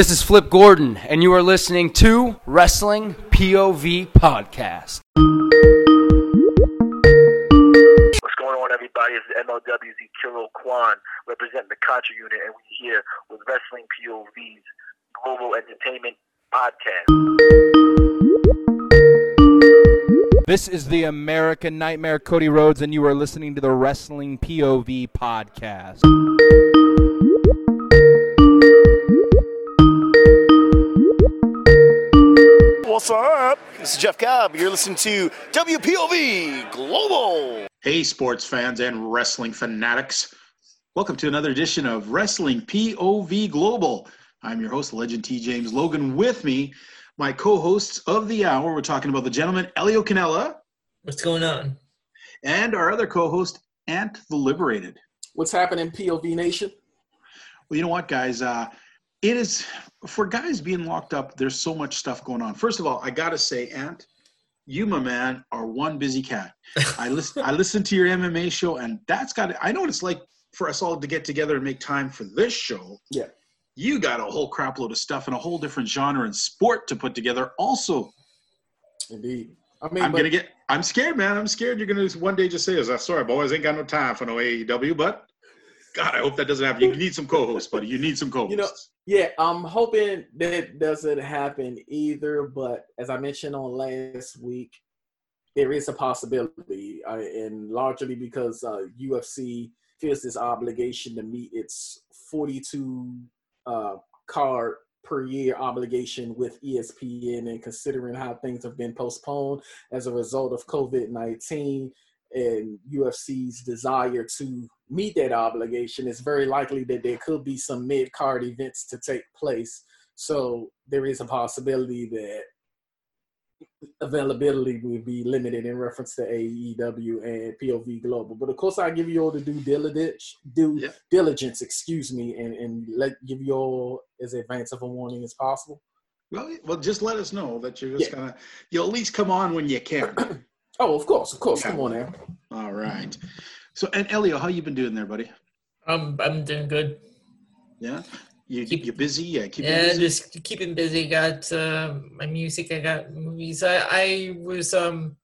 This is Flip Gordon, and you are listening to Wrestling POV Podcast. What's going on, everybody? It's MLW's Ikuro Kwon representing the Contra unit, and we're here with Wrestling POV's Global Entertainment Podcast. This is the American Nightmare Cody Rhodes, and you are listening to the Wrestling POV Podcast. What's up? This is Jeff Cobb. You're listening to WPOV Global. Hey, sports fans and wrestling fanatics. Welcome to another edition of Wrestling POV Global. I'm your host, Legend T. James Logan. With me, my co hosts of the hour. We're talking about the gentleman, Elio Canella, What's going on? and our other co host, Ant the Liberated. What's happening, POV Nation? Well, you know what, guys? Uh, it is for guys being locked up. There's so much stuff going on. First of all, I gotta say, Ant, you, my man, are one busy cat. I listen. I listened to your MMA show, and that's got. I know what it's like for us all to get together and make time for this show. Yeah. You got a whole crap load of stuff and a whole different genre and sport to put together. Also, Indeed. I mean, I'm but, gonna get. I'm scared, man. I'm scared. You're gonna one day just say, "Is that sorry, boys? Ain't got no time for no AEW." But God, I hope that doesn't happen. You need some co-hosts, buddy. You need some co-hosts. You know- yeah, I'm hoping that doesn't happen either. But as I mentioned on last week, there is a possibility, uh, and largely because uh, UFC feels this obligation to meet its 42 uh, card per year obligation with ESPN, and considering how things have been postponed as a result of COVID 19 and UFC's desire to meet that obligation, it's very likely that there could be some mid card events to take place. So there is a possibility that availability will be limited in reference to AEW and POV Global. But of course, I give you all the due diligence, due Yeah. diligence, excuse me, and, and let give you all as advance of a warning as possible. well, well, just let us know that you're just Yeah. gonna. You'll at least come on when you can. Oh, of course, of course. Yeah. Come on now. All right. So, and Elio, how you been doing there, buddy? Um, I'm doing good. Yeah, you Keep- you busy? Yeah, keep yeah, busy. just keeping busy. Got uh, my music. I got movies. I I was um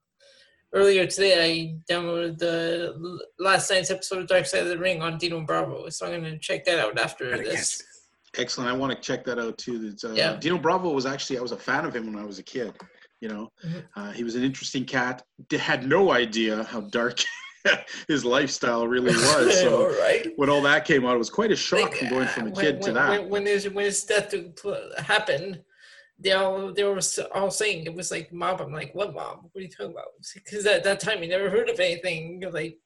earlier today. I downloaded the last night's episode of Dark Side of the Ring on Dino Bravo. So I'm gonna check that out after this. Excellent. I want to check that out too. Uh, Yeah. Dino Bravo was actually I was a fan of him when I was a kid. You know, Mhm. uh, he was an interesting cat. D- had no idea how dark his lifestyle really was. So All right. when all that came out, it was quite a shock Like, from going from a uh, kid when, to that. When, when his when his death happened, they all they were all saying it was like mob. I'm like, what mob? What are you talking about? Because at that time you never heard of anything like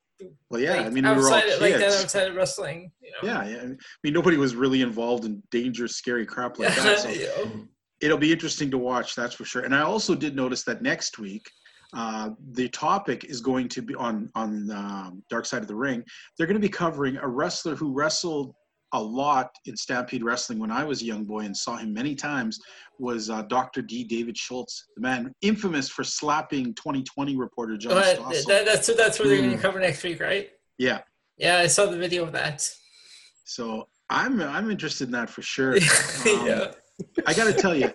well, yeah. like, I mean, we were all outside kids. like that outside of wrestling. You know? yeah, yeah. I mean, nobody was really involved in dangerous, scary crap like that. So You know? It'll be interesting to watch that's for sure and i also did notice that next week uh, the topic is going to be on on um, dark side of the ring they're going to be covering a wrestler who wrestled a lot in stampede wrestling when i was a young boy and saw him many times was uh, dr d david schultz the man infamous for slapping 2020 reporter john Stossel. that, that's that's what they're going Mm. to cover next week, right? yeah Yeah, I saw the video of that. so i'm i'm interested in that for sure Um, yeah. I got to tell you,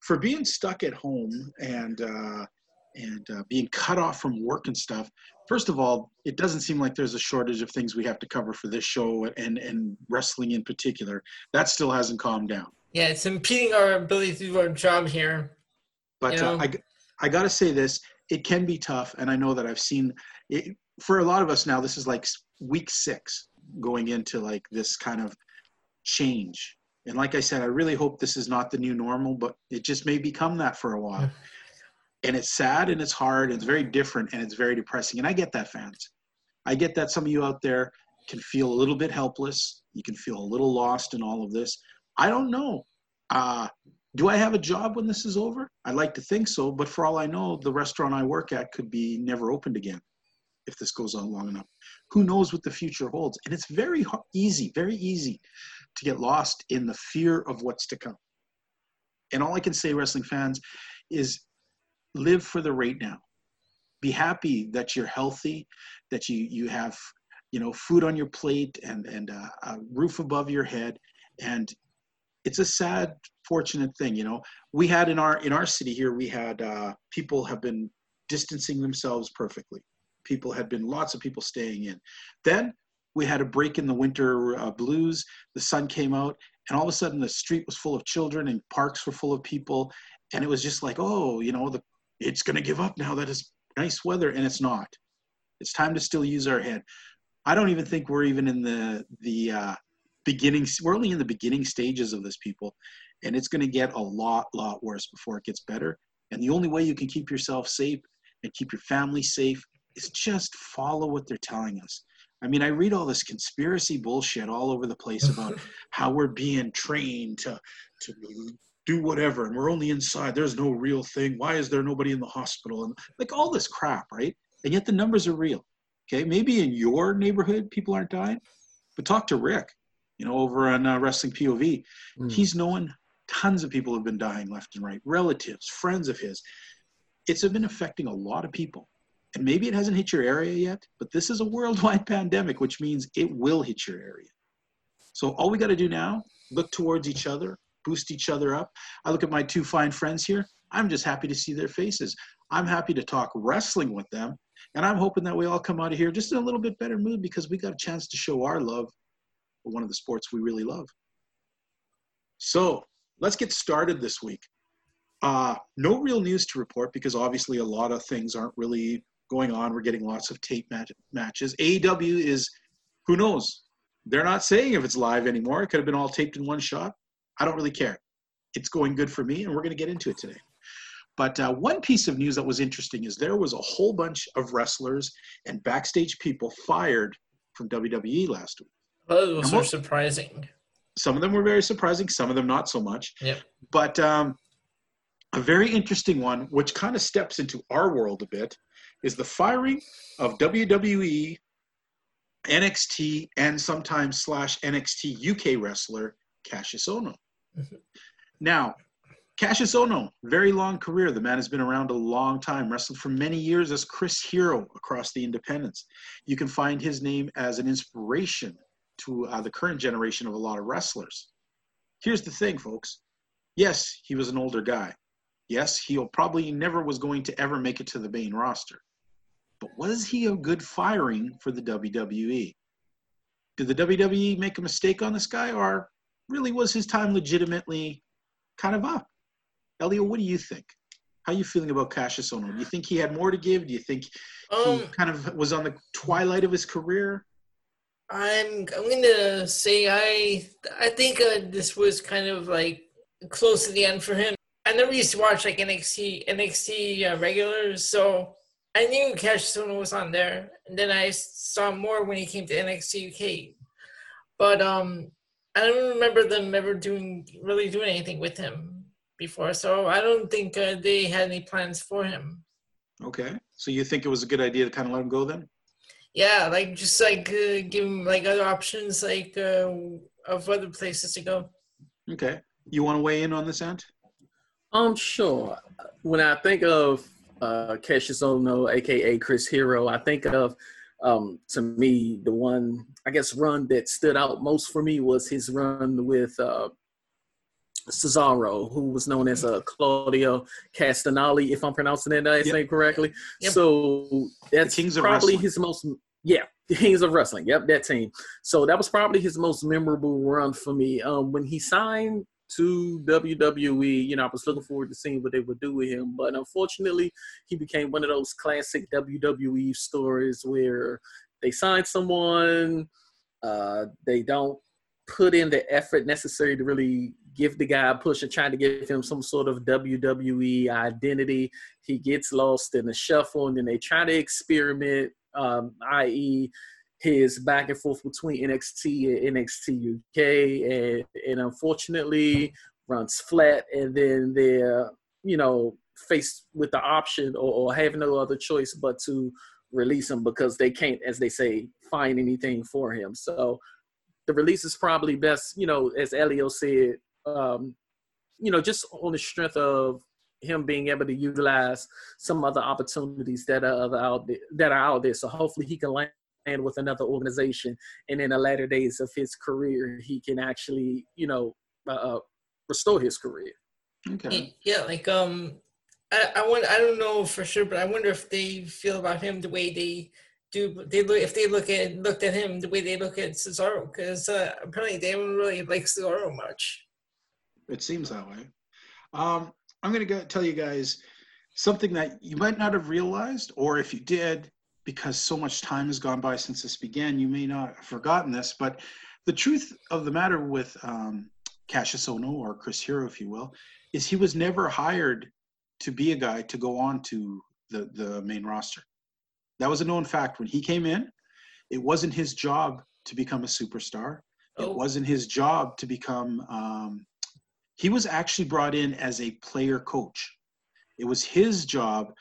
for being stuck at home and uh, and uh, being cut off from work and stuff. First of all, it doesn't seem like there's a shortage of things we have to cover for this show and and wrestling in particular. That still hasn't calmed down. Yeah, it's impeding our ability to do our job here. But You know? uh, I I got to say this: it can be tough, and I know that I've seen it for a lot of us now. This is like week six going into like this kind of change. And like I said, I really hope this is not the new normal, but it just may become that for a while. and it's sad and it's hard and it's very different and it's very depressing. And I get that, fans. I get that some of you out there can feel a little bit helpless. You can feel a little lost in all of this. I don't know. Uh, do I have a job when this is over? I'd like to think so, but for all I know, the restaurant I work at could be never opened again if this goes on long enough. Who knows what the future holds? And it's very easy, very easy to get lost in the fear of what's to come. And all I can say, wrestling fans, is live for the right now. Be happy that you're healthy, that you you have you know food on your plate and and a roof above your head, and it's a sad, fortunate thing. You know, we had in our in our city here, we had uh, people have been distancing themselves perfectly. People had been lots of people staying in. Then we had a break in the winter uh, blues. The sun came out, and all of a sudden the street was full of children and parks were full of people, and it was just like, oh, you know, the it's going to give up now that it's nice weather, and it's not. It's time to still use our head. I don't even think we're even in the the uh, beginning. We're only in the beginning stages of this, people, and it's going to get a lot, lot worse before it gets better. And the only way you can keep yourself safe and keep your family safe is just follow what they're telling us. I mean, I read all this conspiracy bullshit all over the place about how we're being trained to to do whatever and we're only inside. There's no real thing. Why is there nobody in the hospital? And like all this crap, right? And yet the numbers are real. Okay, maybe in your neighborhood people aren't dying, but talk to Rick, you know, over on uh, Wrestling POV. Mm. He's known tons of people have been dying left and right, relatives, friends of his. It's been affecting a lot of people. And maybe it hasn't hit your area yet, but this is a worldwide pandemic, which means it will hit your area. So all we got to do now, look towards each other, boost each other up. I look at my two fine friends here. I'm just happy to see their faces. I'm happy to talk wrestling with them. And I'm hoping that we all come out of here just in a little bit better mood because we got a chance to show our love for one of the sports we really love. So let's get started this week. Uh, no real news to report because obviously a lot of things aren't really going on. We're getting lots of tape mat- matches. AEW is, who knows? They're not saying if it's live anymore. It could have been all taped in one shot. I don't really care. It's going good for me, and we're going to get into it today. But uh, one piece of news that was interesting is there was a whole bunch of wrestlers and backstage people fired from WWE last week. Those are surprising. Some of them were very surprising, some of them not so much. Yep. But um, a very interesting one, which kind of steps into our world a bit, is the firing of WWE, NXT, and sometimes slash NXT UK wrestler Kassius Ohno. Mm-hmm. Now, Kassius Ohno, very long career. The man has been around a long time, wrestled for many years as Chris Hero across the independents. You can find his name as an inspiration to uh, the current generation of a lot of wrestlers. Here's the thing, folks. Yes, he was an older guy. Yes, he probably never was going to ever make it to the main roster. But was he a good firing for the WWE? Did the WWE make a mistake on this guy, or really was his time legitimately kind of up? Elio, what do you think? How are you feeling about Kassius Ohno? Do you think he had more to give? Do you think um, he kind of was on the twilight of his career? I'm I'm gonna say I I think uh, this was kind of like close to the end for him. I never used to watch like NXT NXT uh, regulars, so I knew Kassius Ohno was on there, and then I saw more when he came to NXT UK. But um, I don't remember them ever doing really doing anything with him before, so I don't think uh, they had any plans for him. Okay, so you think it was a good idea to kind of let him go then? Yeah, like just like uh, give him like other options, like uh, of other places to go. Okay, you want to weigh in on this, Ant? Um, sure. When I think of uh, Kassius Ohno, aka Chris Hero, I think of um, to me the one I guess run that stood out most for me was his run with uh, Cesaro, who was known as uh, Claudio Castagnoli, if I'm pronouncing that yep. name correctly. Yep. So that's probably his most yeah, Kings of Wrestling. Yep, that team. So that was probably his most memorable run for me. Um, when he signed to WWE. You know, I was looking forward to seeing what they would do with him, but unfortunately, he became one of those classic WWE stories where they sign someone, uh, they don't put in the effort necessary to really give the guy a push and trying to give him some sort of WWE identity. He gets lost in the shuffle, and then they try to experiment, um, i.e., his back and forth between NXT and NXT UK, and, and unfortunately runs flat. And then they're, you know, faced with the option or, or have no other choice but to release him because they can't, as they say, find anything for him. So the release is probably best, you know, as Elio said, um, you know, just on the strength of him being able to utilize some other opportunities that are out there, that are out there. So hopefully he can land with another organization, and in the latter days of his career, he can actually, you know, uh, uh, restore his career. Okay. Yeah, like um, I I want I don't know for sure, but I wonder if they feel about him the way they do. They look if they look at looked at him the way they look at Cesaro, because uh, apparently they don't really like Cesaro much. It seems that way. Um, I'm going to go tell you guys something that you might not have realized, or if you did, because so much time has gone by since this began, you may not have forgotten this. But the truth of the matter with um, Kassius Ohno, or Chris Hero, if you will, is he was never hired to be a guy to go on to the, the main roster. That was a known fact. When he came in, it wasn't his job to become a superstar. Oh. It wasn't his job to become um, he was actually brought in as a player coach. It was his job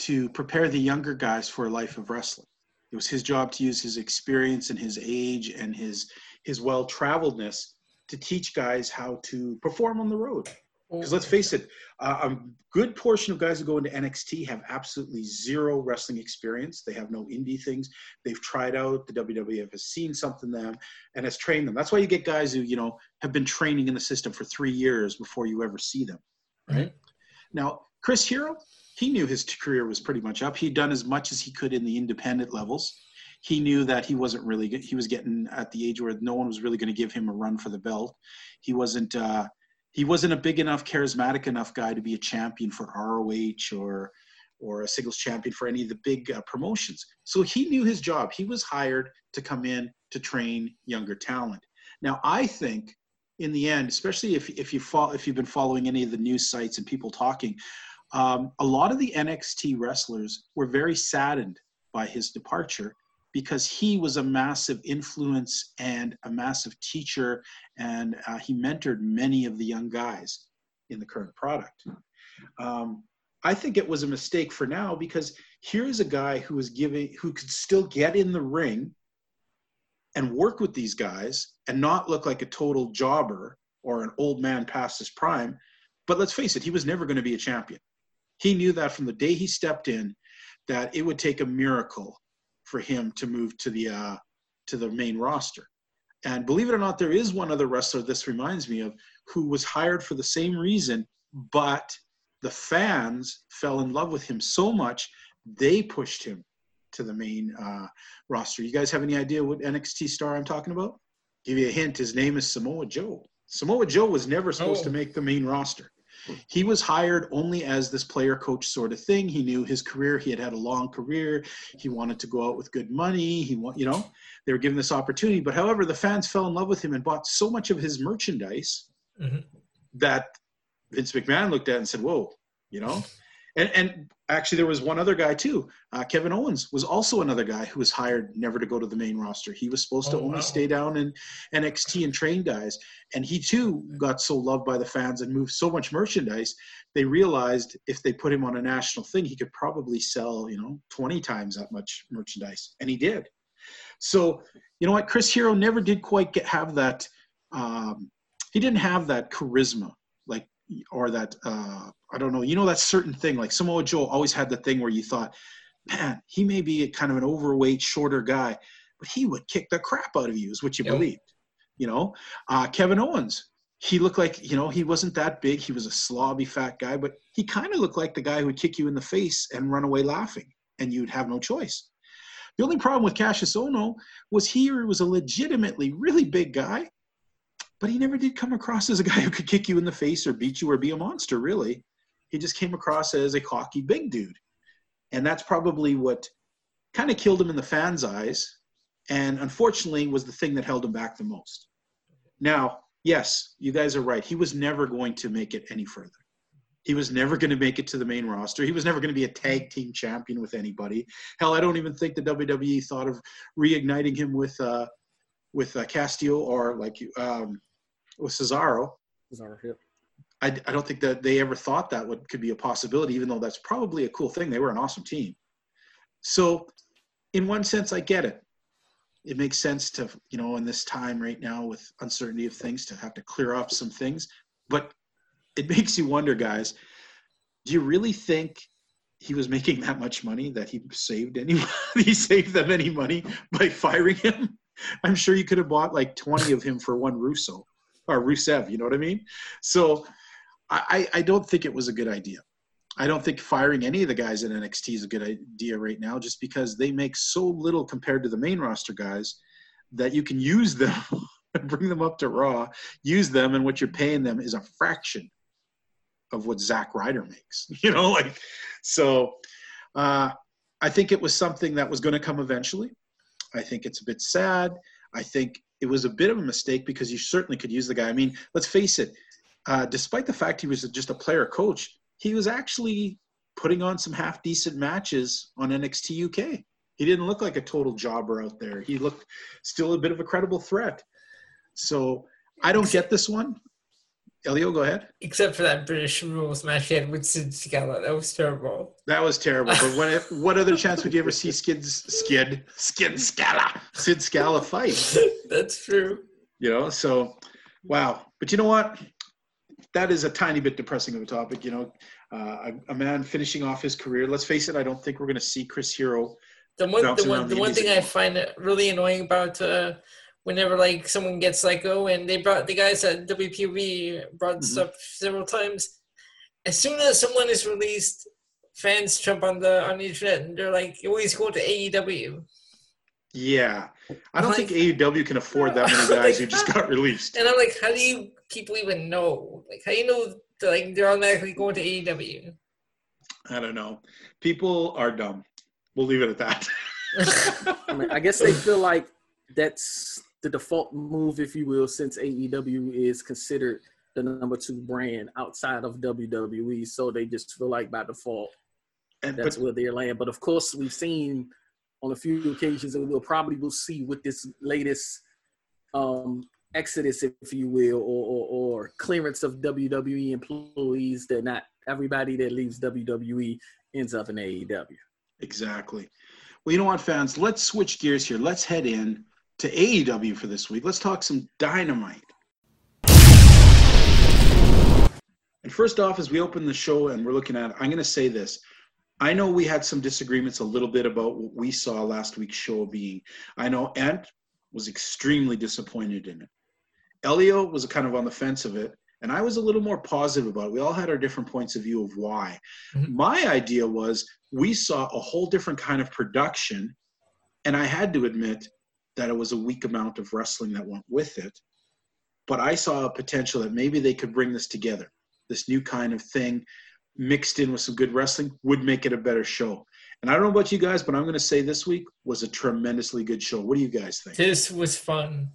to prepare the younger guys for a life of wrestling. It was his job to use his experience and his age and his his well traveledness to teach guys how to perform on the road. Because let's face it, uh, a good portion of guys who go into NXT have absolutely zero wrestling experience. They have no indie things. They've tried out. The WWF has seen something them and has trained them. That's why you get guys who you know have been training in the system for three years before you ever see them. Right now, Chris Hero, he knew his career was pretty much up. He'd done as much as he could in the independent levels. He knew that he wasn't really good. He was getting at the age where no one was really going to give him a run for the belt. He wasn't. Uh, he wasn't a big enough, charismatic enough guy to be a champion for ROH or or a singles champion for any of the big uh, promotions. So he knew his job. He was hired to come in to train younger talent. Now I think in the end, especially if if you follow, if you've been following any of the news sites and people talking, um, a lot of the NXT wrestlers were very saddened by his departure because he was a massive influence and a massive teacher, and uh, he mentored many of the young guys in the current product. Um, I think it was a mistake for now because here's a guy who is giving, who could still get in the ring and work with these guys and not look like a total jobber or an old man past his prime. But let's face it, he was never going to be a champion. He knew that from the day he stepped in, that it would take a miracle for him to move to the uh, to the main roster. And believe it or not, there is one other wrestler this reminds me of who was hired for the same reason, but the fans fell in love with him so much they pushed him to the main uh, roster. You guys have any idea what NXT star I'm talking about? Give you a hint. His name is Samoa Joe. Samoa Joe was never supposed to Oh. make the main roster. He was hired only as this player coach sort of thing. He knew his career. He had had a long career. He wanted to go out with good money. He want, you know, they were given this opportunity. But however, the fans fell in love with him and bought so much of his merchandise Mhm. that Vince McMahon looked at and said, "Whoa," you know. And and actually, there was one other guy too. Uh, Kevin Owens was also another guy who was hired never to go to the main roster. He was supposed to Oh, only wow. stay down in NXT and train guys. And he too got so loved by the fans and moved so much merchandise. They realized if they put him on a national thing, he could probably sell you know 20 times that much merchandise, and he did. So you know what, Chris Hero never did quite get have that. Um, he didn't have that charisma like or that uh, I don't know. You know that certain thing like Samoa Joe always had the thing where you thought, man, he may be a kind of an overweight, shorter guy, but he would kick the crap out of you, is what you Yep. believed. You know, uh, Kevin Owens. He looked like you know he wasn't that big. He was a slobby fat guy, but he kind of looked like the guy who would kick you in the face and run away laughing, and you'd have no choice. The only problem with Kassius Ohno was he was a legitimately really big guy, but he never did come across as a guy who could kick you in the face or beat you or be a monster, really. He just came across as a cocky big dude. And that's probably what kind of killed him in the fans' eyes, and unfortunately was the thing that held him back the most. Now, yes, you guys are right. He was never going to make it any further. He was never going to make it to the main roster. He was never going to be a tag team champion with anybody. Hell, I don't even think the WWE thought of reigniting him with uh, with uh, Castillo or like um, with Cesaro. Cesaro, yeah. I, I don't think that they ever thought that would could be a possibility, even though that's probably a cool thing. They were an awesome team. So, in one sense, I get it. It makes sense to you know in this time right now with uncertainty of things to have to clear up some things, but it makes you wonder, guys. Do you really think he was making that much money that he saved any he saved them any money by firing him? I'm sure you could have bought like 20 of him for one Russo. or Rusev. You know what I mean? So I, I don't think it was a good idea. I don't think firing any of the guys in NXT is a good idea right now, just because they make so little compared to the main roster guys that you can use them, bring them up to Raw, use them, and what you're paying them is a fraction of what Zack Ryder makes. You know, like so. Uh, I think it was something that was going to come eventually. I think it's a bit sad. I think it was a bit of a mistake because you certainly could use the guy. I mean, let's face it. Uh, despite the fact he was just a player coach, he was actually putting on some half decent matches on NXT UK. He didn't look like a total jobber out there. He looked still a bit of a credible threat. So I don't get this one. Elio, go ahead. Except for that British rules match he had with Sid Scala. That was terrible. That was terrible. But what, what other chance would you ever see Skid, Skid, Skid Scala, Sid Scala fight? That's true. You know, so wow. But you know what? That is a tiny bit depressing of a topic. You know, uh, a, a, man finishing off his career. Let's face it. I don't think we're going to see Chris Hero. The one, the one, the one thing I find really annoying about uh, whenever like someone gets like oh and they brought the guys at WPV brought mm-hmm. up several times. As soon as someone is released, fans jump on the on the internet and they're like, always go to AEW. Yeah, I don't like, think AEW can afford that many guys like, who just got released. And I'm like, how do you people even know? Like, how do you know that, like they're automatically going to AEW? I don't know. People are dumb. We'll leave it at that. I, mean, I guess they feel like that's the default move, if you will, since AEW is considered the number two brand outside of WWE. So they just feel like by default and, that's but, where they're laying. But of course, we've seen on a few occasions, and we'll probably will see with this latest um, exodus, if you will, or, or, or clearance of WWE employees that not everybody that leaves WWE ends up in AEW. Exactly. Well, you know what, fans? Let's switch gears here. Let's head in to AEW for this week. Let's talk some dynamite. And first off, as we open the show and we're looking at, I'm going to say this. I know we had some disagreements a little bit about what we saw last week's show being. I know Ant was extremely disappointed in it. Elio was kind of on the fence of it, and I was a little more positive about it. We all had our different points of view of why. Mm-hmm. My idea was we saw a whole different kind of production, and I had to admit that it was a weak amount of wrestling that went with it. But I saw a potential that maybe they could bring this together, this new kind of thing mixed in with some good wrestling would make it a better show. And I don't know about you guys, but I'm going to say this week was a tremendously good show. What do you guys think? This was fun.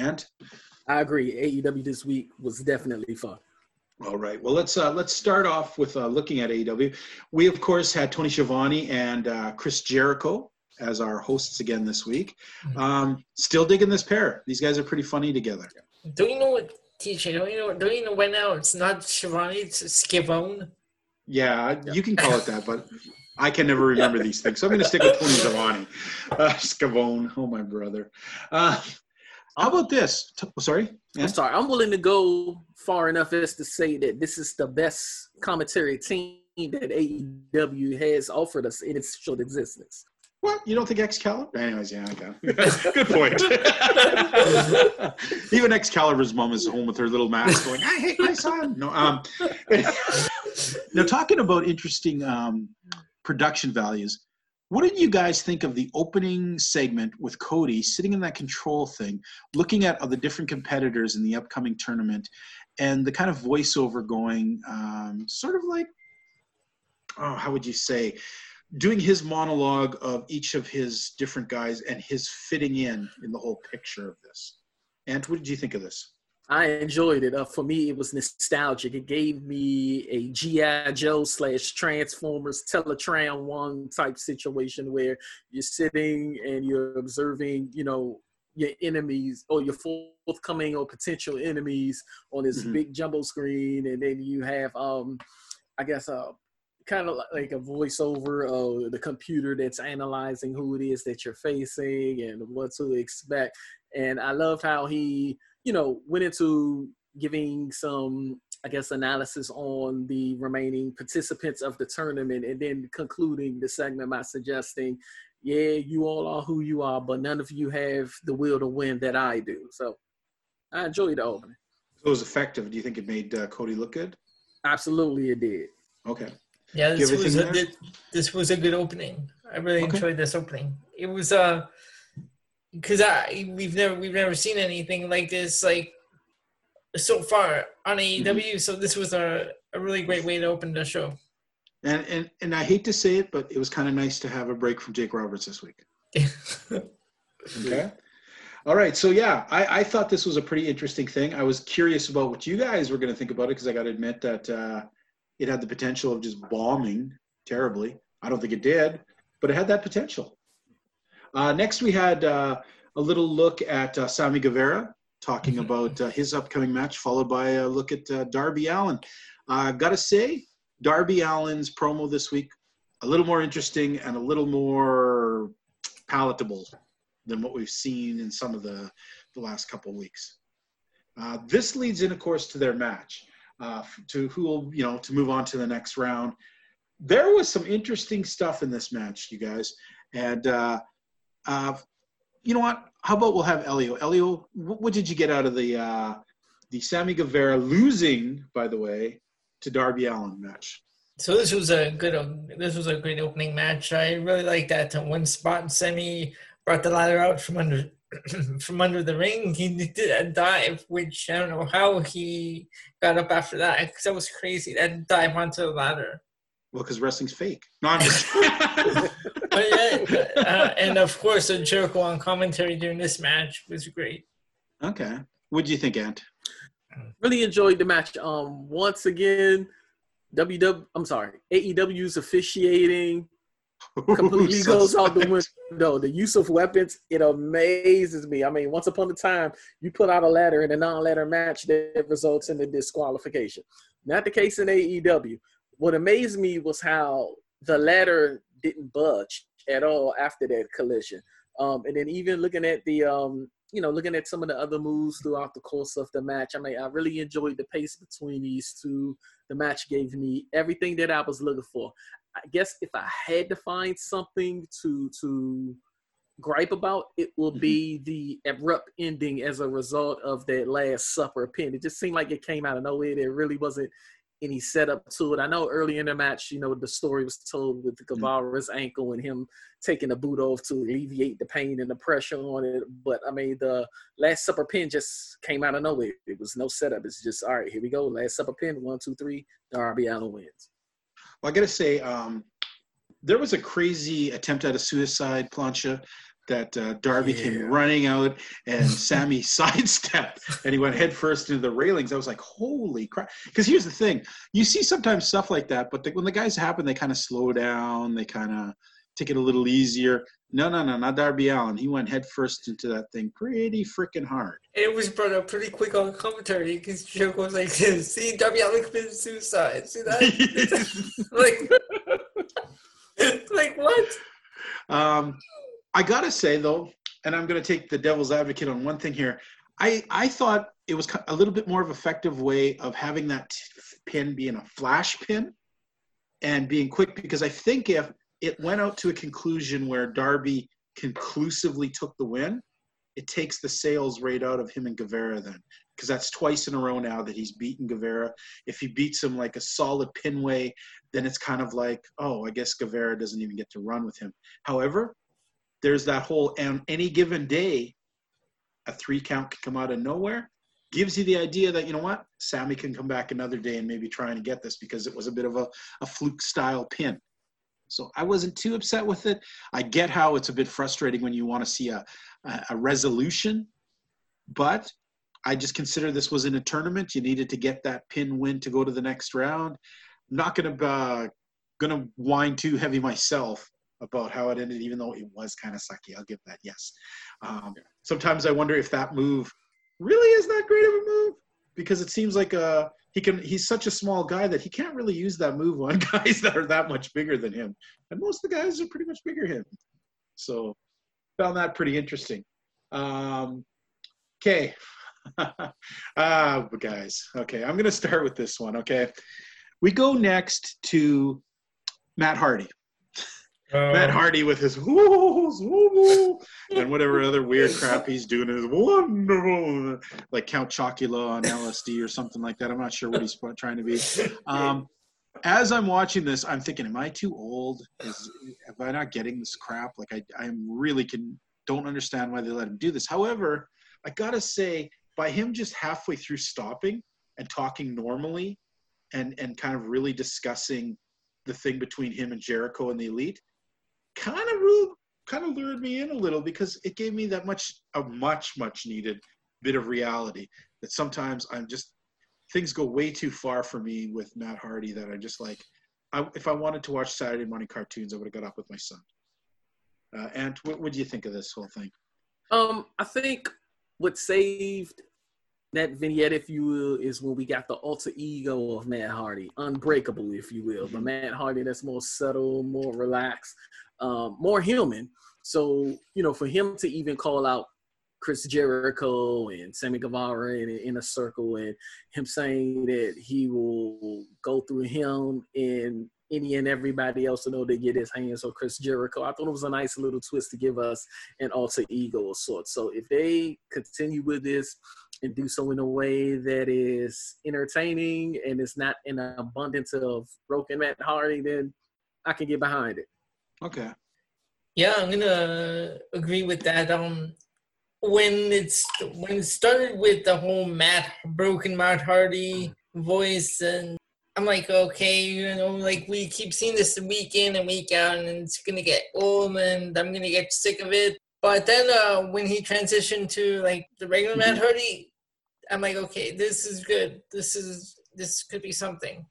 And I agree. AEW this week was definitely fun. All right. Well, let's uh, let's start off with uh, looking at AEW. We of course had Tony Schiavone and uh, Chris Jericho as our hosts again this week. Mm-hmm. Um, still digging this pair. These guys are pretty funny together. Do you know what TJ? Don't you know? Don't you know when now it's not Schiavone, it's Skivone. Yeah, you can call it that, but I can never remember these things. So I'm going to stick with Tony Schiavone. Uh, Scavone, oh my brother. Uh, how about this? T- sorry? Yeah? I'm sorry. I'm willing to go far enough as to say that this is the best commentary team that AEW has offered us in its short existence. What? You don't think Excalibur? Anyways, yeah, okay. Good point. Even Excalibur's mom is home with her little mask going, I hate my son. No, um, now, talking about interesting um, production values, what did you guys think of the opening segment with Cody sitting in that control thing, looking at the different competitors in the upcoming tournament, and the kind of voiceover going, um, sort of like, oh, how would you say? doing his monologue of each of his different guys and his fitting in in the whole picture of this. And what did you think of this? I enjoyed it. Uh, for me, it was nostalgic. It gave me a GI Joe slash Transformers Teletran One type situation where you're sitting and you're observing, you know, your enemies or your forthcoming or potential enemies on this mm-hmm. big jumbo screen, and then you have, um, I guess, uh, kind of like a voiceover of the computer that's analyzing who it is that you're facing and what to expect. And I loved how he, you know, went into giving some, I guess, analysis on the remaining participants of the tournament and then concluding the segment by suggesting, yeah, you all are who you are, but none of you have the will to win that I do. So I enjoyed the opening. It was effective. Do you think it made uh, Cody look good? Absolutely, it did. Okay. Yeah, this was a, everything thi- this was a good opening. I really Okay. enjoyed this opening. It was uh because I we've never we've never seen anything like this like so far on AEW. So this was a, a really great way to open the show. And and and I hate to say it, but it was kind of nice to have a break from Jake Roberts this week. Okay. All right. So yeah, I, I thought this was a pretty interesting thing. I was curious about what you guys were going to think about it because I got to admit that uh, it had the potential of just bombing terribly. I don't think it did, but it had that potential. Uh, next, we had uh, a little look at uh, Sammy Guevara talking about uh, his upcoming match, followed by a look at uh, Darby Allin. Uh, Got to say, Darby Allin's promo this week a little more interesting and a little more palatable than what we've seen in some of the, the last couple weeks. Uh, this leads in, of course, to their match, uh, to who will, you know, to move on to the next round. There was some interesting stuff in this match, you guys. And, uh, you know what? How about we'll have Elio? Elio, what, what did you get out of the, uh, the Sammy Guevara losing, by the way, to Darby Allin match? So this was a good this was a great opening match. I really like that one spot Sammy brought the ladder out from under from under the ring. He did a dive, which I don't know how he got up after that because that was crazy. That dive onto the ladder. Well, because wrestling's fake. No, I'm just. But yeah, uh, and of course, the Jericho on commentary during this match was great. okay. What do you think, Ant? Really enjoyed the match. Um, once again, WW. I'm sorry, AEW's officiating completely So goes out the smart. window. The use of weapons, it amazes me. I mean, once upon a time, you put out a ladder in a non-ladder match that results in a disqualification. Not the case in AEW. What amazed me was how the ladder didn't budge at all after that collision. Um, and then even looking at the, um, you know, looking at some of the other moves throughout the course of the match, I mean, I really enjoyed the pace between these two. The match gave me everything that I was looking for. I guess if I had to find something to to gripe about, it will be the abrupt ending as a result of that Last Supper pin. It just seemed like it came out of nowhere. There really wasn't any setup to it. I know early in the match, you know, the story was told with Guevara's ankle and him taking the boot off to alleviate the pain and the pressure on it. But I mean, the Last Supper pin just came out of nowhere. It was no setup. It's just all right. Here we go. Last Supper pin. One, two, three. Darby Allin wins. Well, I got to say, um, there was a crazy attempt at a suicide plancha that uh, Darby Yeah. came running out and Sammy sidestepped and he went headfirst into the railings. I was like, holy crap. Because here's the thing you see sometimes stuff like that, but the, when the guys happen, they kind of slow down, they kind of take it a little easier. No, no, no, not Darby Allin. He went headfirst into that thing pretty freaking hard. It was brought up pretty quick on commentary because Jericho was like, "See, Darby Allin committed suicide. See that? like, like what?" Um, I gotta say though, and I'm gonna take the devil's advocate on one thing here. I I thought it was a little bit more of effective way of having that pin being a flash pin and being quick because I think if it went out to a conclusion where Darby conclusively took the win, it takes the sales rate out of him and Guevara then because that's twice in a row now that he's beaten Guevara. If he beats him like a solid pinway, then it's kind of like, oh, I guess Guevara doesn't even get to run with him. However, there's that whole on any given day, a three count can come out of nowhere. Gives you the idea that you know what, Sammy can come back another day and maybe try and get this because it was a bit of a, a fluke style pin. So I wasn't too upset with it. I get how it's a bit frustrating when you want to see a, a, a resolution, but I just consider this was in a tournament. You needed to get that pin win to go to the next round. I'm not gonna uh, gonna whine too heavy myself about how it ended, even though it was kind of sucky. I'll give that yes. Um, sometimes I wonder if that move really is that great of a move because it seems like uh he can. He's such a small guy that he can't really use that move on guys that are that much bigger than him, and most of the guys are pretty much bigger than him. So found that pretty interesting. Um, okay. ah, guys. Okay, I'm gonna start with this one. Okay, we go next to Matt Hardy. Um, Matt Hardy with his woo, and whatever other weird crap he's doing is wonderful, like Count Chocula on LSD or something like that. I'm not sure what he's trying to be. Um, as I'm watching this, I'm thinking, am I too old? Is am I not getting this crap? Like I, I'm really can don't understand why they let him do this. However, I gotta say, by him just halfway through stopping and talking normally, and and kind of really discussing the thing between him and Jericho and the Elite, kind of ruled, kind of lured me in a little because it gave me that much a much much needed bit of reality that sometimes I'm just things go way too far for me with Matt Hardy that I just like. I, if I wanted to watch Saturday morning cartoons, I would have got up with my son. Uh, and what, do you think of this whole thing? Um, I think what saved that vignette, if you will, is when we got the alter ego of Matt Hardy, unbreakable, if you will. But Matt Hardy that's more subtle, more relaxed, um, more human. So, you know, for him to even call out Chris Jericho and Sammy Guevara in, in a circle and him saying that he will go through him and any and everybody else to know to get his hands on Chris Jericho. I thought it was a nice little twist to give us an alter ego of sorts. So if they continue with this and do so in a way that is entertaining and it's not an abundance of broken Matt Hardy, then I can get behind it. Okay. Yeah, I'm gonna agree with that. Um, when it's when it started with the whole Matt broken Matt Hardy voice, and I'm like, okay, you know, like we keep seeing this week in and week out, and it's gonna get old, and I'm gonna get sick of it. But then uh, when he transitioned to like the regular Matt Hardy, I'm like, okay, this is good. This is this could be something.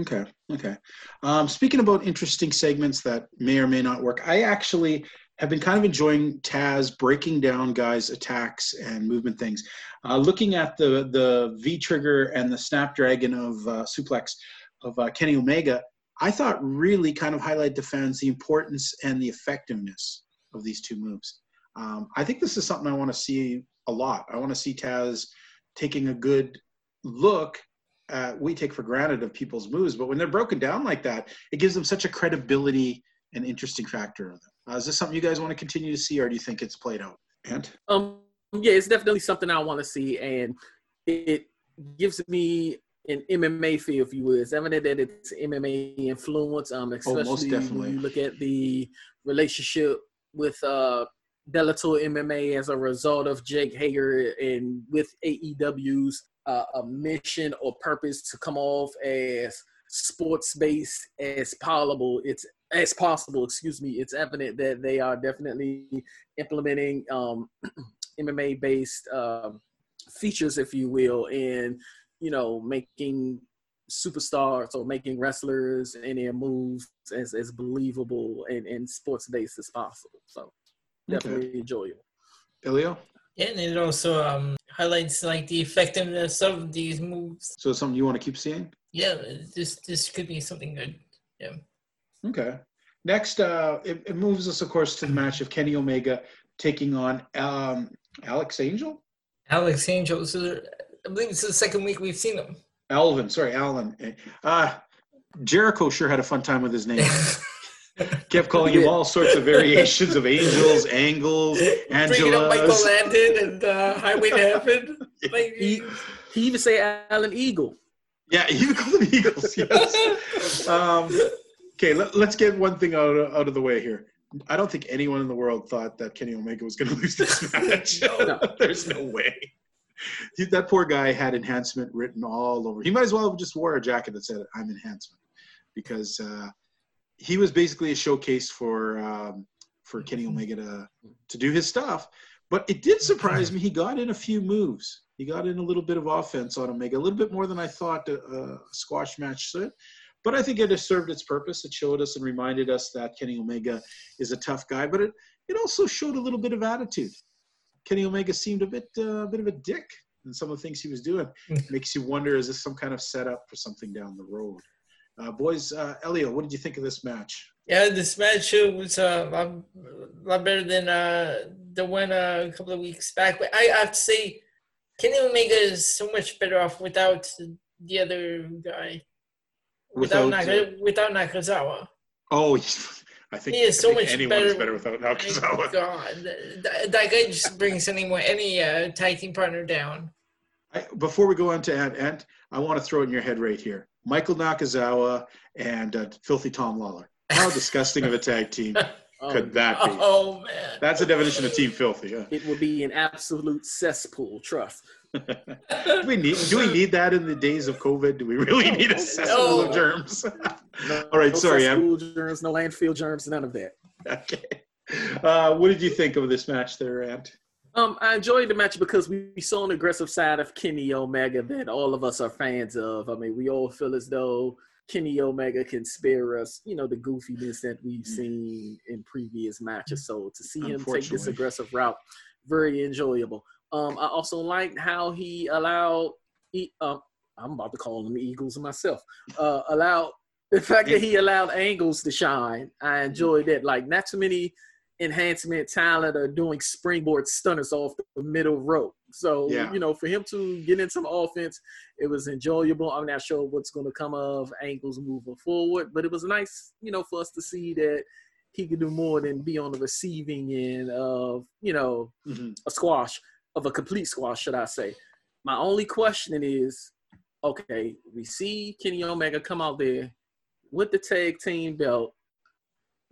Okay. Okay. Um, speaking about interesting segments that may or may not work, I actually have been kind of enjoying Taz breaking down guys' attacks and movement things. Uh, looking at the the V trigger and the Snapdragon of uh, suplex of uh, Kenny Omega, I thought really kind of highlight the fans the importance and the effectiveness of these two moves. Um, I think this is something I want to see a lot. I want to see Taz taking a good look uh, we take for granted of people's moves, but when they're broken down like that, it gives them such a credibility and interesting factor. Uh, is this something you guys want to continue to see, or do you think it's played out? And Um, yeah, it's definitely something I want to see, and it gives me an MMA feel, if you will. It's evident that it's MMA influence, um, especially Oh, most definitely. when you look at the relationship with uh, Bellator MMA as a result of Jake Hager and with AEW's uh, a mission or purpose to come off as sports based as possible. It's as possible, excuse me. It's evident that they are definitely implementing um, MMA based um, features, if you will, and you know making superstars or making wrestlers and their moves as, as believable and, and sports based as possible. So definitely enjoyable. Elio, Yeah, and it also um, highlights like the effectiveness of these moves. so something you want to keep seeing? Yeah, this this could be something good. Yeah. Okay. Next, uh, it, it moves us, of course, to the match of Kenny Omega taking on um, Alex Angel. Alex Angel. So I believe it's the second week we've seen him. Alvin, sorry, Alan. Uh, Jericho sure had a fun time with his name. Kept calling him all sorts of variations of angels, angles, Bringing up Michael Angelas. Landon and uh, Highway to Heaven. Like, He, he even say Alan Eagle. Yeah, you even call them eagles. Yes. Um, okay, let, us get one thing out of, out of the way here. I don't think anyone in the world thought that Kenny Omega was going to lose this match. No. There's no way. He, that poor guy had enhancement written all over. He might as well have just wore a jacket that said "I'm enhancement," because uh, he was basically a showcase for um, for Kenny Omega to to do his stuff. But it did surprise me. He got in a few moves. He got in a little bit of offense on Omega, a little bit more than I thought a, a squash match should. But I think it has served its purpose. It showed us and reminded us that Kenny Omega is a tough guy. But it, it also showed a little bit of attitude. Kenny Omega seemed a bit uh, a bit of a dick in some of the things he was doing. It Makes you wonder: is this some kind of setup for something down the road? Uh, boys, uh, Elio, what did you think of this match? yeah, this match was uh, a lot, lot better than uh, the one a couple of weeks back. But I have to say, Kenny Omega is so much better off without the other guy. Without, Without, Naka, without Nakazawa. Oh, I think, He is so much better- better without Nakazawa. God, that, that guy just brings anyone, any uh, tag team partner down. I, before we go on to Ant, Ant, I want to throw it in your head right here. Michael Nakazawa and uh, Filthy Tom Lawlor. How disgusting of a tag team could that be? Oh man, That's a definition of team filthy. Huh? It would be an absolute cesspool. Trust. do we need do we need that in the days of COVID? Do we really need a cesspool of germs? No, All right, no sorry, Em. cesspool germs, no landfill germs, none of that. okay. Uh, what did you think of this match there, Ant? Um, I enjoyed the match because we saw an aggressive side of Kenny Omega that all of us are fans of. I mean, we all feel as though Kenny Omega can spare us, you know, the goofiness that we've seen in previous matches. So to see him take this aggressive route, very enjoyable. Um, I also liked how he allowed, he, um, I'm about to call them Eagles myself, uh, allowed the fact that he allowed Angels to shine. I enjoyed that. Like, not too many enhancement talent are doing springboard stunners off the middle rope. So, Yeah. you know, for him to get in some offense, it was enjoyable. I'm not sure what's going to come of Angels moving forward, but it was nice, you know, for us to see that he could do more than be on the receiving end of, you know, Mhm. a squash, of a complete squash, should I say. My only question is okay, we see Kenny Omega come out there with the tag team belt.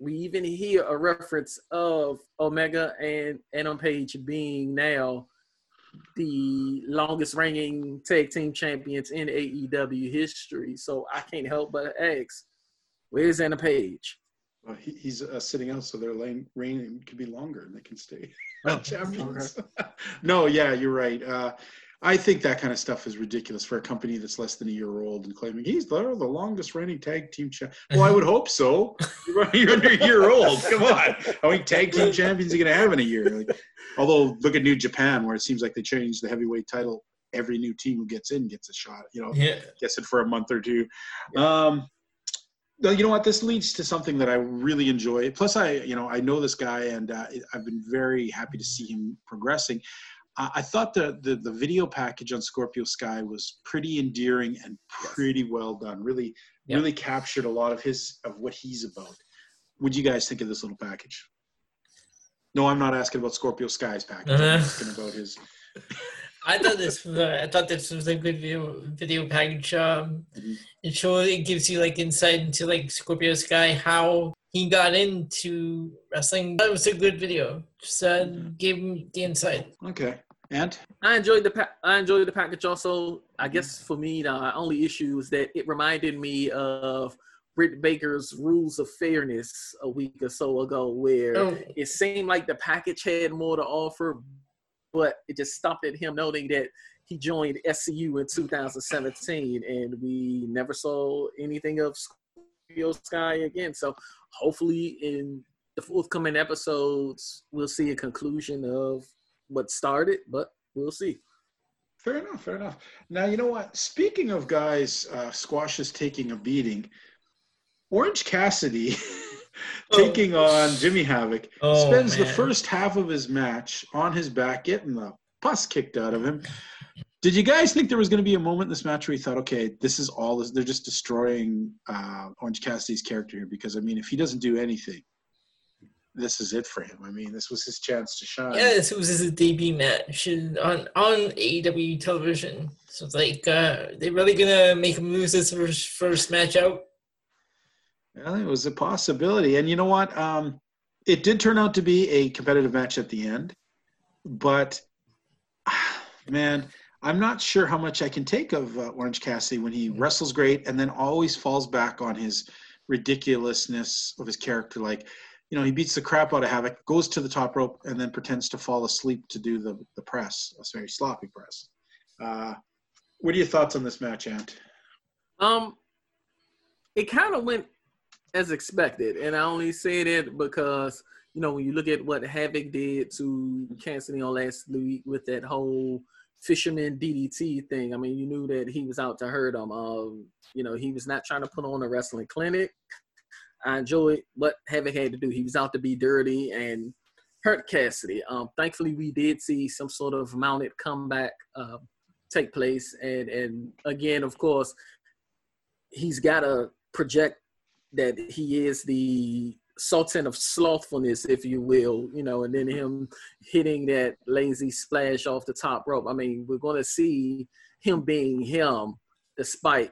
We even hear a reference of Omega and Adam Page being now the longest reigning tag team champions in AEW history. So I can't help but ask, where's Adam Page? Well, he, he's uh, sitting out, so their lane reign could be longer, and they can stay Oh, champions. no, yeah, you're right. Uh, I think that kind of stuff is ridiculous for a company that's less than a year old and claiming he's the, the longest running tag team champ. Well, I would hope so. You're, under a year old. Come on. How many tag team champions are you going to have in a year? Like, although, look at New Japan, where it seems like they changed the heavyweight title. Every new team who gets in gets a shot. You know, yeah. gets it for a month or two. Um, you know what? This leads to something that I really enjoy. Plus, I you know I know this guy, and uh, I've been very happy to see him progressing. Uh, I thought the, the the video package on Scorpio Sky was pretty endearing and pretty well done. Really, Yep. really captured a lot of his of what he's about. What do you guys think of this little package? No, I'm not asking about Scorpio Sky's package. I'm Uh-huh. asking about his. I thought this was a, I thought this was a good video video package. Um, Mhm. it it gives you like insight into like Scorpio Sky how he got into wrestling. That was a good video. Just uh, gave him the insight. Okay, and I enjoyed the pa- I enjoyed the package also. I guess for me, the only issue is that it reminded me of Britt Baker's Rules of Fairness a week or so ago, where Oh, it seemed like the package had more to offer, but it just stopped at him noting that he joined SCU in 2017, and we never saw anything of Scorpio Sky again. So hopefully, in the forthcoming episodes, we'll see a conclusion of what started, but we'll see. Fair enough. Fair enough. Now you know what? Speaking of guys, uh, squashes taking a beating. Orange Cassidy taking on Jimmy Havoc Oh, spends the first half of his match on his back, getting the pus kicked out of him. Did you guys think there was going to be a moment in this match where you thought, okay, this is all this, they're just destroying uh, Orange Cassidy's character here? Because I mean, if he doesn't do anything, this is it for him. I mean, this was his chance to shine. yeah, this was his debut match on on AEW television. So it's like, uh, they really gonna make him lose his first first match out? Well, it was a possibility. And you know what? Um, it did turn out to be a competitive match at the end. But, man, I'm not sure how much I can take of uh, Orange Cassidy when he wrestles great and then always falls back on his ridiculousness of his character. Like, you know, he beats the crap out of Havoc, goes to the top rope, and then pretends to fall asleep to do the, the press, a very sloppy press. Uh, what are your thoughts on this match, Ant? Um, it kind of went as expected, and I only say that because you know when you look at what Havoc did to on last week with that whole fisherman DDT thing. I mean, you knew that he was out to hurt him. Um, you know, he was not trying to put on a wrestling clinic. I enjoyed what Havoc had to do. He was out to be dirty and hurt Cassidy. Um, thankfully, we did see some sort of mounted comeback uh, take place, and and again, of course, he's got to project that he is the sultan of slothfulness, if you will, you know, and then him hitting that lazy splash off the top rope. I mean, we're going to see him being him despite,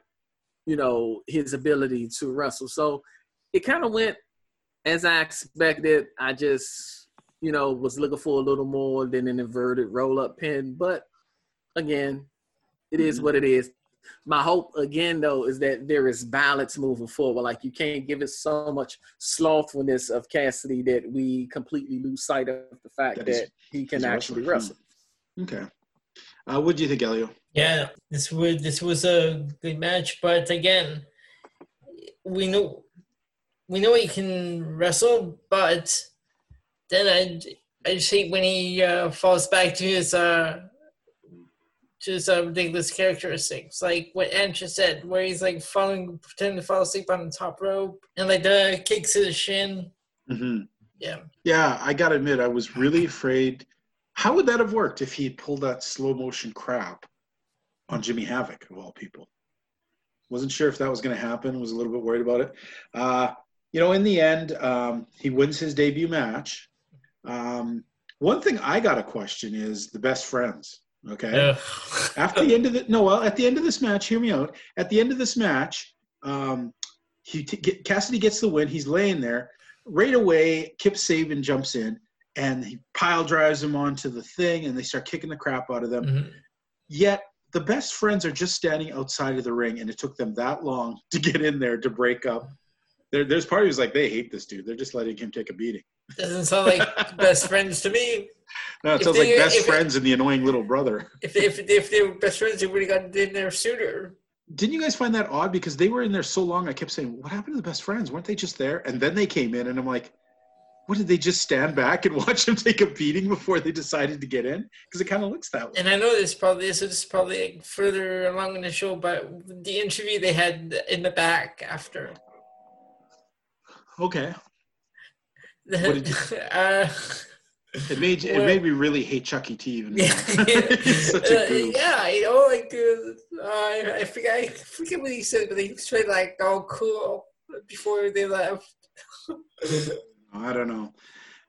you know, his ability to wrestle. So it kind of went as I expected. I just, you know, was looking for a little more than an inverted roll up pin. But again, it is what it is my hope again though is that there is balance moving forward. Like you can't give it so much slothfulness of Cassidy that we completely lose sight of the fact that, that he can actually wrestle. Okay. Uh, what do you think, Elio? Yeah, this was this was a good match, but again, we know we know he can wrestle, but then I I just hate when he uh, falls back to his uh, just uh, ridiculous characteristics, like what Ancha said, where he's like falling, pretending to fall asleep on the top rope, and like the kicks to the shin. Mm-hmm. Yeah. Yeah, I gotta admit, I was really afraid. How would that have worked if he pulled that slow motion crap on Jimmy Havoc of all people? Wasn't sure if that was going to happen. Was a little bit worried about it. Uh, you know, in the end, um, he wins his debut match. Um, one thing I got a question is the best friends. Okay. Yeah. After the end of the no, well, at the end of this match, hear me out. At the end of this match, um, he t- get, Cassidy gets the win. He's laying there. Right away, Kip Sabian jumps in and he pile drives him onto the thing, and they start kicking the crap out of them. Mm-hmm. Yet the best friends are just standing outside of the ring, and it took them that long to get in there to break up. There, there's parties like they hate this dude. They're just letting him take a beating. Doesn't sound like best friends to me. No, it if sounds they, like best friends and the annoying little brother. If they, if, if they were best friends, they would have gotten in there sooner. Didn't you guys find that odd? Because they were in there so long, I kept saying, "What happened to the best friends? Weren't they just there?" And then they came in, and I'm like, "What did they just stand back and watch them take a beating before they decided to get in?" Because it kind of looks that way. And I know this probably this is probably further along in the show, but the interview they had in the back after. Okay. uh, it made it made me really hate Chucky T even more. Yeah, such a uh, goof. yeah, you know, like uh, I, I forget I forget what he said, but he was trying like all cool before they left. I don't know.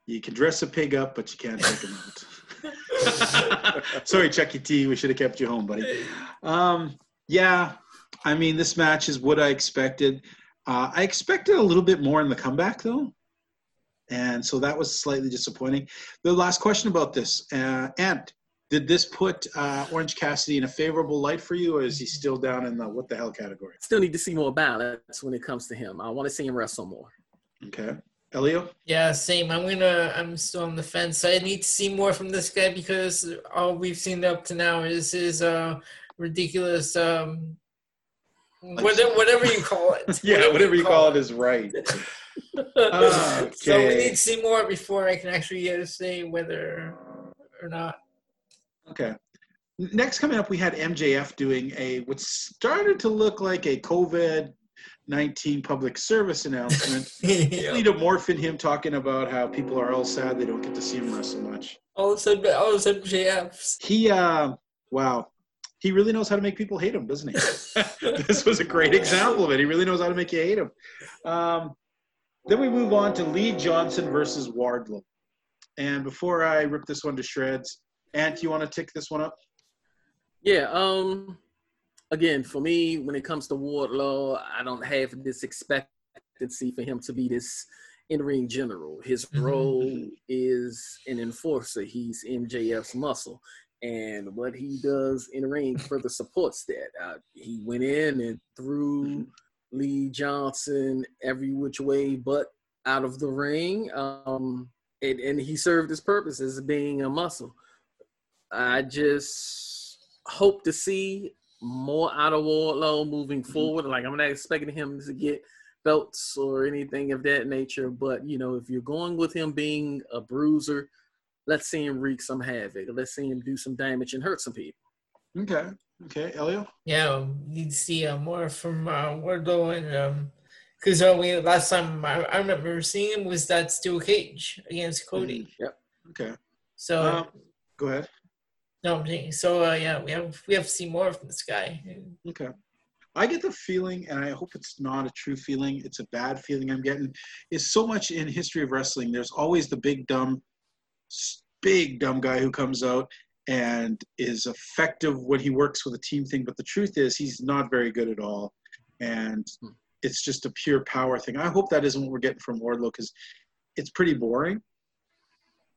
You can dress a pig up, but you can't take him out. Sorry, Chucky T. We should have kept you home, buddy. Um, yeah, I mean, this match is what I expected. Uh, I expected a little bit more in the comeback, though and so that was slightly disappointing. The last question about this, uh, Ant, did this put uh, Orange Cassidy in a favorable light for you, or is he still down in the what the hell category? Still need to see more balance when it comes to him. I want to see him wrestle more. Okay. Elio? Yeah, same. I'm gonna. I'm still on the fence. I need to see more from this guy because all we've seen up to now is his uh, ridiculous um, whatever, whatever you call it. yeah, whatever, whatever you call, call it is right. okay. So we need to see more before I can actually uh, say whether or not. Okay. Next, coming up, we had MJF doing a what started to look like a COVID 19 public service announcement. yeah. To morph in him talking about how people are all sad they don't get to see him wrestle much. All of a sudden, all of a sudden, MJF's. He, uh, wow he really knows how to make people hate him, doesn't he? this was a great example of it. He really knows how to make you hate him. Um, then we move on to Lee Johnson versus Wardlow. And before I rip this one to shreds, Ant, you want to tick this one up? Yeah. Um. Again, for me, when it comes to Wardlow, I don't have this expectancy for him to be this in-ring general. His mm-hmm. role is an enforcer. He's MJF's muscle and what he does in the ring further supports that. Uh, he went in and threw mm-hmm. Lee Johnson every which way but out of the ring, um, and, and he served his purpose as being a muscle. I just hope to see more out of Wardlow moving mm-hmm. forward. Like I'm not expecting him to get belts or anything of that nature, but you know, if you're going with him being a bruiser let's see him wreak some havoc. Let's see him do some damage and hurt some people. Okay. Okay, Elio. Yeah, we need to see uh, more from uh, Wardlow and because um, uh, we last time I, I, remember seeing him was that steel cage against Cody. Mm-hmm. Yep. Okay. So um, go ahead. No, I'm seeing so uh, yeah, we have we have to see more from this guy. Okay. I get the feeling, and I hope it's not a true feeling, it's a bad feeling I'm getting, is so much in history of wrestling. There's always the big dumb, s- big dumb guy who comes out and is effective when he works with a team thing. But the truth is, he's not very good at all, and Hmm. it's just a pure power thing. I hope that isn't what we're getting from Wardlow because it's pretty boring.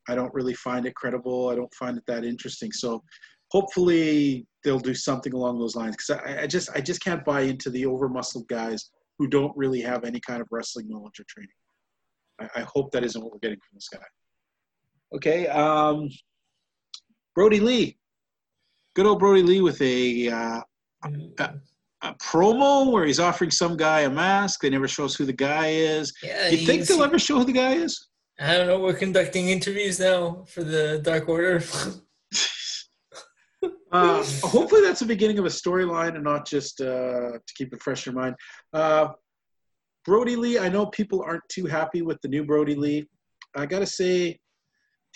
I don't really find it credible. I don't find it that interesting. So hopefully they'll do something along those lines because I, I just I just can't buy into the over muscled guys who don't really have any kind of wrestling knowledge or training. I, I hope that isn't what we're getting from this guy. Okay, um, Brodie Lee, good old Brodie Lee with a uh, Mm, a promo where he's offering some guy a mask. They never show us who the guy is. Yeah, Do you think they'll ever show who the guy is? I don't know. We're conducting interviews now for the Dark Order. Um, hopefully, that's the beginning of a storyline and not just uh, to keep it fresh in your mind. Uh, Brodie Lee, I know people aren't too happy with the new Brody Lee. I got to say,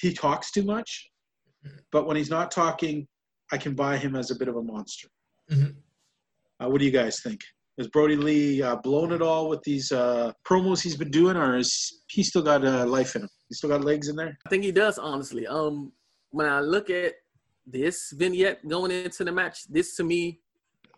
he talks too much, but when he's not talking, I can buy him as a bit of a monster. Mhm. Uh, what do you guys think? Has Brodie Lee uh, blown it all with these uh, promos he's been doing, or is he still got uh, life in him? He still got legs in there? I think he does, honestly. Um, when I look at this vignette going into the match, this to me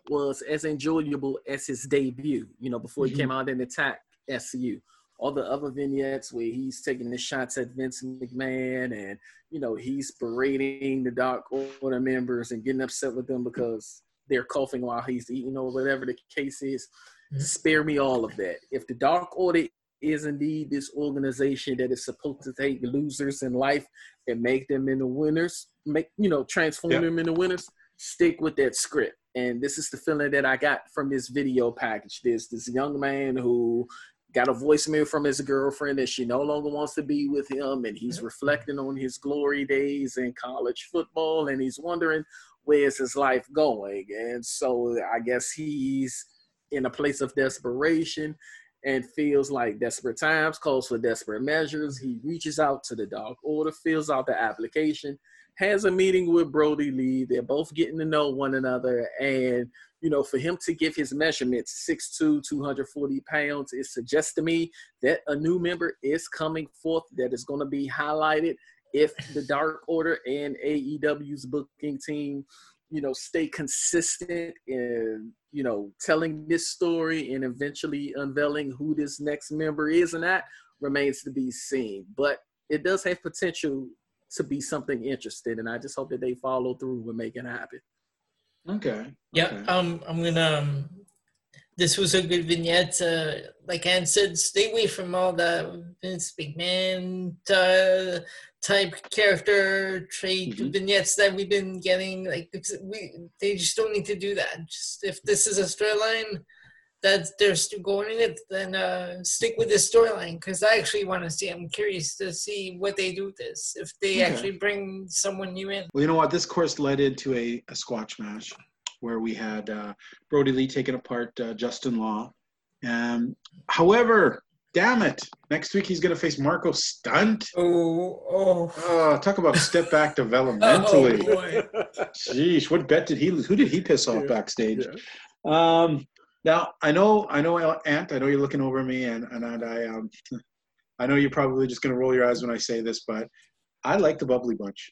was as enjoyable as his debut. You know, before he Mhm. came out and attacked SCU. All the other vignettes where he's taking the shots at Vince McMahon and you know he's berating the Dark Order members and getting upset with them because they're coughing while he's eating or whatever the case is. Mhm. Spare me all of that. If the Dark Order is indeed this organization that is supposed to take losers in life and make them into winners, make you know, transform Yeah. them into winners, stick with that script. And this is the feeling that I got from this video package. There's this young man who got a voicemail from his girlfriend that she no longer wants to be with him, and he's reflecting on his glory days in college football, and he's wondering where's his life going. And so I guess he's in a place of desperation and feels like desperate times calls for desperate measures. He reaches out to the Dark Order, fills out the application, has a meeting with Brodie Lee. They're both getting to know one another. And, you know, for him to give his measurements 6'2, 240 pounds, it suggests to me that a new member is coming forth that is going to be highlighted if the Dark Order and AEW's booking team you know stay consistent in you know telling this story and eventually unveiling who this next member is and that remains to be seen. But it does have potential to be something interesting and i just hope that they follow through and make it happen Okay. Yeah, Okay. um, I'm gonna. Um, this was a good vignette. Uh, like Ann said, stay away from all the Vince McMahon uh, type character trait Mhm. vignettes that we've been getting. Like it's, we, they just don't need to do that. Just if this is a storyline that they're still going in it, then uh, stick with this storyline because I actually want to see. I'm curious to see what they do with this. If they Okay. actually bring someone new in. Well, you know what? This course led into a, a squash match where we had uh, Brodie Lee taking apart uh, Justin Law. Um, however, damn it, next week he's going to face Marco Stunt. Oh, oh. Oh, talk about step back Oh, developmentally. boy. Sheesh, what bet did he lose? Who did he piss off Yeah. backstage? Yeah. Um, now I know, I know, Ant. I know you're looking over me, and and I, um, I know you're probably just gonna roll your eyes when I say this, but I like the bubbly bunch.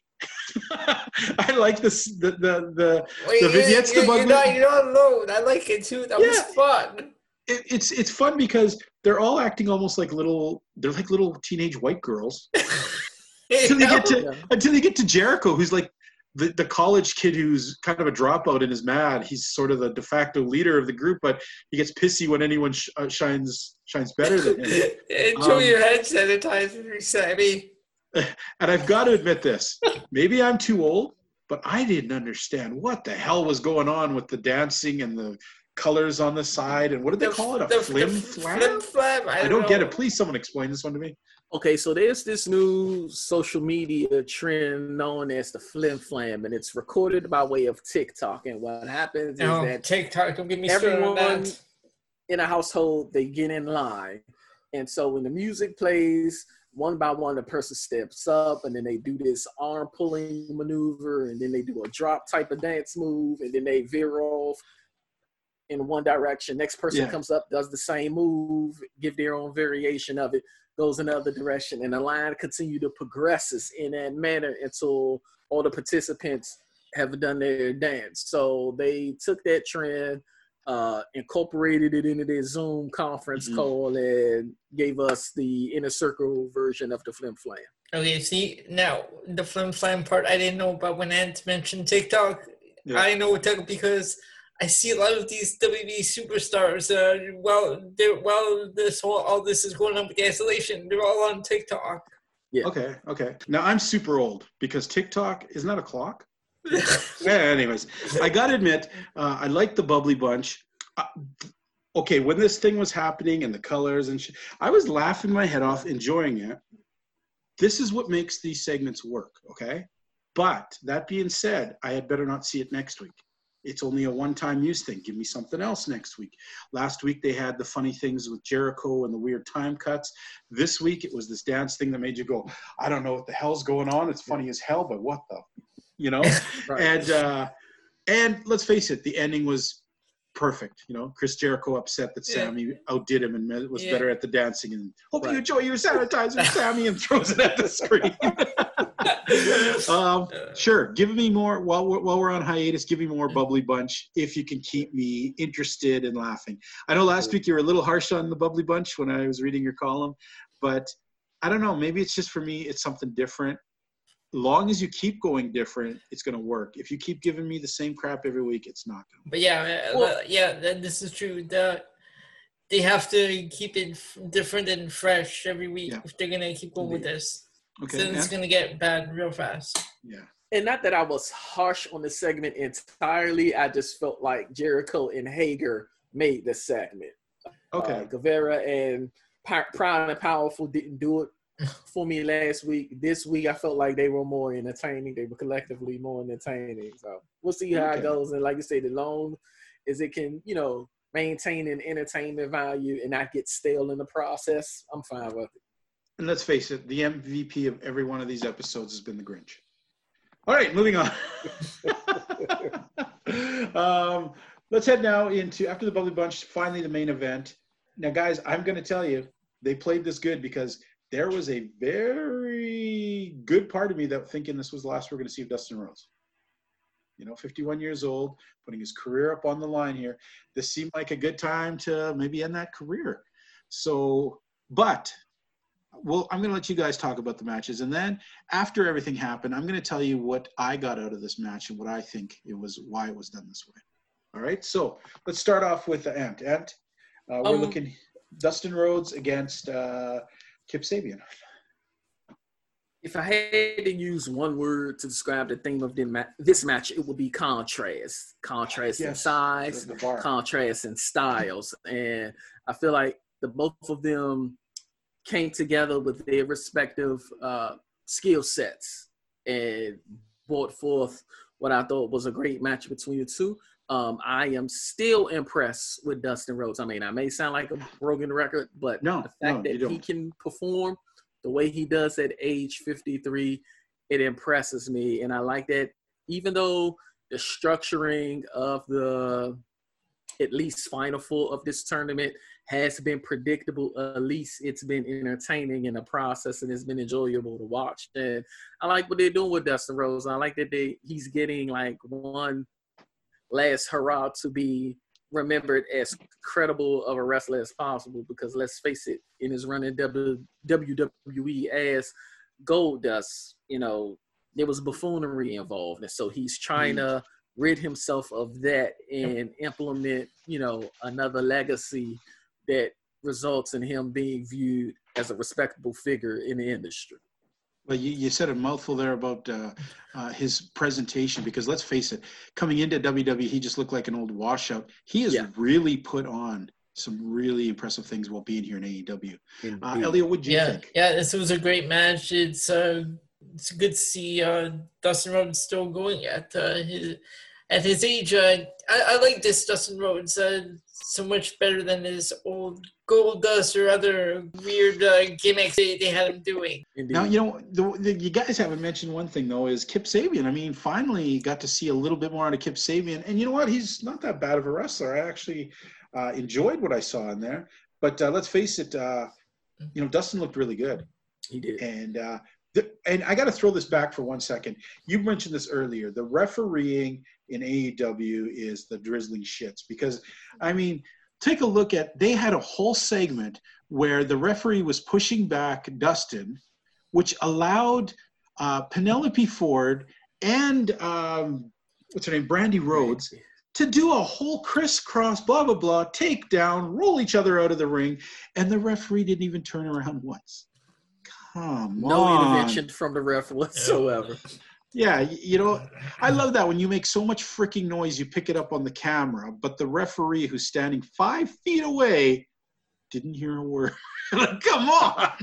I like this, the the the. Wait, The vignettes you, to you're not, you're not alone. I like it too. That was fun. It, it's it's fun because they're all acting almost like little. They're like little teenage white girls until you get to Yeah. until you get to Jericho, who's like the, the college kid who's kind of a dropout and is mad. He's sort of the de facto leader of the group, but he gets pissy when anyone sh- uh, shines shines better than him. Enjoy Um, your hand sanitizer, Sammy. And I've got to admit this. Maybe I'm too old, but I didn't understand what the hell was going on with the dancing and the colors on the side and what did they call it? A the, flim the flam? Flim flam. I I don't, don't get it. Please, someone explain this one to me. Okay, so there's this new social media trend known as the flim flam, and it's recorded by way of TikTok. And what happens No, is oh, that TikTok. Don't get me started on everyone that. in a household they get in line, and so when the music plays, one by one the person steps up, and then they do this arm pulling maneuver, and then they do a drop type of dance move, and then they veer off. In one direction. Next person Yeah. comes up, does the same move, give their own variation of it, goes another direction, and the line continue to progresses in that manner until all the participants have done their dance. So they took that trend, uh, incorporated it into their Zoom conference Mhm. call, and gave us the inner circle version of the flim flam. Okay, see now the flim flam part I didn't know about when Ant mentioned TikTok. Yeah. I know TikTok because I see a lot of these WWE superstars. Uh, well, they're well, this whole all this is going on with the isolation. They're all on TikTok. Yeah. Okay, okay. Now I'm super old because TikTok is not a clock. yeah, anyways, I gotta admit, uh, I like the bubbly bunch. Uh, okay, when this thing was happening and the colors and shit, I was laughing my head off, enjoying it. This is what makes these segments work, okay? But that being said, I had better not see it next week. It's only a one-time use thing. Give me something else next week. Last week they had the funny things with Jericho and the weird time cuts. This week it was this dance thing that made you go, I don't know what the hell's going on. It's funny as hell, but what the, you know? Right. and uh, and let's face it, the ending was perfect. You know, Chris Jericho upset that Yeah. Sammy outdid him and was Yeah. better at the dancing. And hope you enjoy your sanitizer, Sammy, and throws it at the screen. um, sure, give me more while we're, while we're on hiatus. Give me more bubbly bunch if you can keep me interested and laughing. I know last week you were a little harsh on the bubbly bunch when I was reading your column, but I don't know. Maybe it's just for me. It's something different. Long as you keep going different, it's going to work. If you keep giving me the same crap every week, it's not going to. But yeah, uh, Well- yeah, this is true. The, they have to keep it f- different and fresh every week Yeah. if they're gonna keep going with this. Okay. then it's yeah? gonna get bad real fast. yeah. and not that I was harsh on the segment entirely. I just felt like Jericho and Hager made the segment. Okay. Uh, Guevara and P- Proud and Powerful didn't do it for me last week. This week, I felt like they were more entertaining. They were collectively more entertaining. So we'll see how Okay. it goes. And like you said, the long is it can, you know, maintain an entertainment value and not get stale in the process, I'm fine with it. And let's face it, the MVP of every one of these episodes has been the Grinch. All right, moving on. um, let's head now into after the Bubbly Bunch. Finally, the main event. Now, guys, I'm going to tell you they played this good because there was a very good part of me that thinking this was the last we're going to see of Dustin Rhodes. You know, 51 years old, putting his career up on the line here. This seemed like a good time to maybe end that career. So, but well, I'm going to let you guys talk about the matches, and then after everything happened, I'm going to tell you what I got out of this match and what I think it was, why it was done this way. All right, so let's start off with the Ant. Ant, uh, we're Um, looking Dustin Rhodes against uh, Kip Sabian. If I had to use one word to describe the theme of this match, it would be contrast. Contrast in size, The, the bar. contrast in styles. And I feel like the both of them came together with their respective uh, skill sets and brought forth what I thought was a great match between the two. Um, I am still impressed with Dustin Rhodes. I mean, I may sound like a broken record, but No, the fact no, that he can perform the way he does at age 53, it impresses me. And I like that even though the structuring of the at least final four of this tournament has been predictable. At least it's been entertaining in the process and it's been enjoyable to watch. And I like what they're doing with Dustin Rhodes. I like that they he's getting like one last hurrah to be remembered as credible of a wrestler as possible. Because let's face it, in his run in WWE as Gold Dust, you know, there was buffoonery involved, and so he's trying mm. to rid himself of that and implement, you know, another legacy that results in him being viewed as a respectable figure in the industry. Well, you, you said a mouthful there about uh, uh, his presentation because let's face it, coming into WWE, he just looked like an old washout. He has Yeah. really put on some really impressive things while being here in AEW. Uh, Elliot, what do you yeah, think? yeah. This was a great match. It's uh, it's good to see uh, Dustin Rhodes still going at uh, his at his age, uh, I, I like this Dustin Rhodes uh, so much better than his old Gold Dust or other weird uh, gimmicks they, they had him doing. Now you know the, the, you guys haven't mentioned one thing though is Kip Sabian. I mean, finally got to see a little bit more out of Kip Sabian, and you know what? He's not that bad of a wrestler. I actually uh, enjoyed what I saw in there. But uh, let's face it, uh, you know, Dustin looked really good, he did. and uh, and I got to throw this back for one second. You mentioned this earlier. The refereeing in AEW is the drizzling shits because, I mean, take a look at they had a whole segment where the referee was pushing back Dustin, which allowed uh, Penelope Ford and um, what's her name, Brandi Rhodes, to do a whole crisscross, blah blah blah, take down, roll each other out of the ring, and the referee didn't even turn around once. Come No on. intervention from the ref whatsoever. Yeah, you know, I love that when you make so much freaking noise, you pick it up on the camera, but the referee who's standing five feet away didn't hear a word. Like, Come on,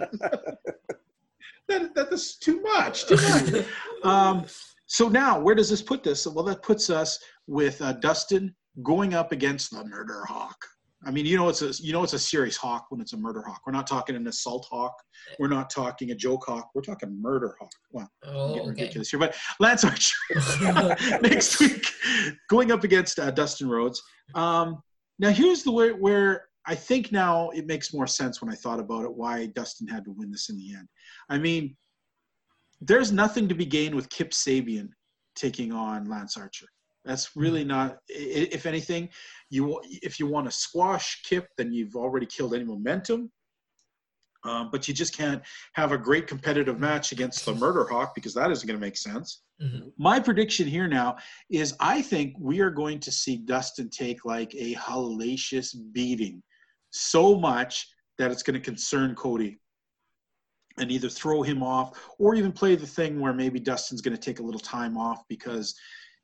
that, that is too much. Too much. Um, so now, where does this put this? Well, that puts us with uh, Dustin going up against the Murder Hawk. I mean, you know, it's a you know it's a serious hawk when it's a murder hawk. We're not talking an assault hawk. We're not talking a joke hawk. We're talking murder hawk. Wow. I'm Oh, getting okay. ridiculous here. But Lance Archer next week going up against uh, Dustin Rhodes. Um, now here's the way where I think now it makes more sense when I thought about it why Dustin had to win this in the end. I mean, there's nothing to be gained with Kip Sabian taking on Lance Archer. That's really not. If anything, you if you want to squash Kip, then you've already killed any momentum. Um, but you just can't have a great competitive match against the Murder Hawk because that isn't going to make sense. Mhm. My prediction here now is I think we are going to see Dustin take like a hellacious beating, so much that it's going to concern Cody and either throw him off or even play the thing where maybe Dustin's going to take a little time off because,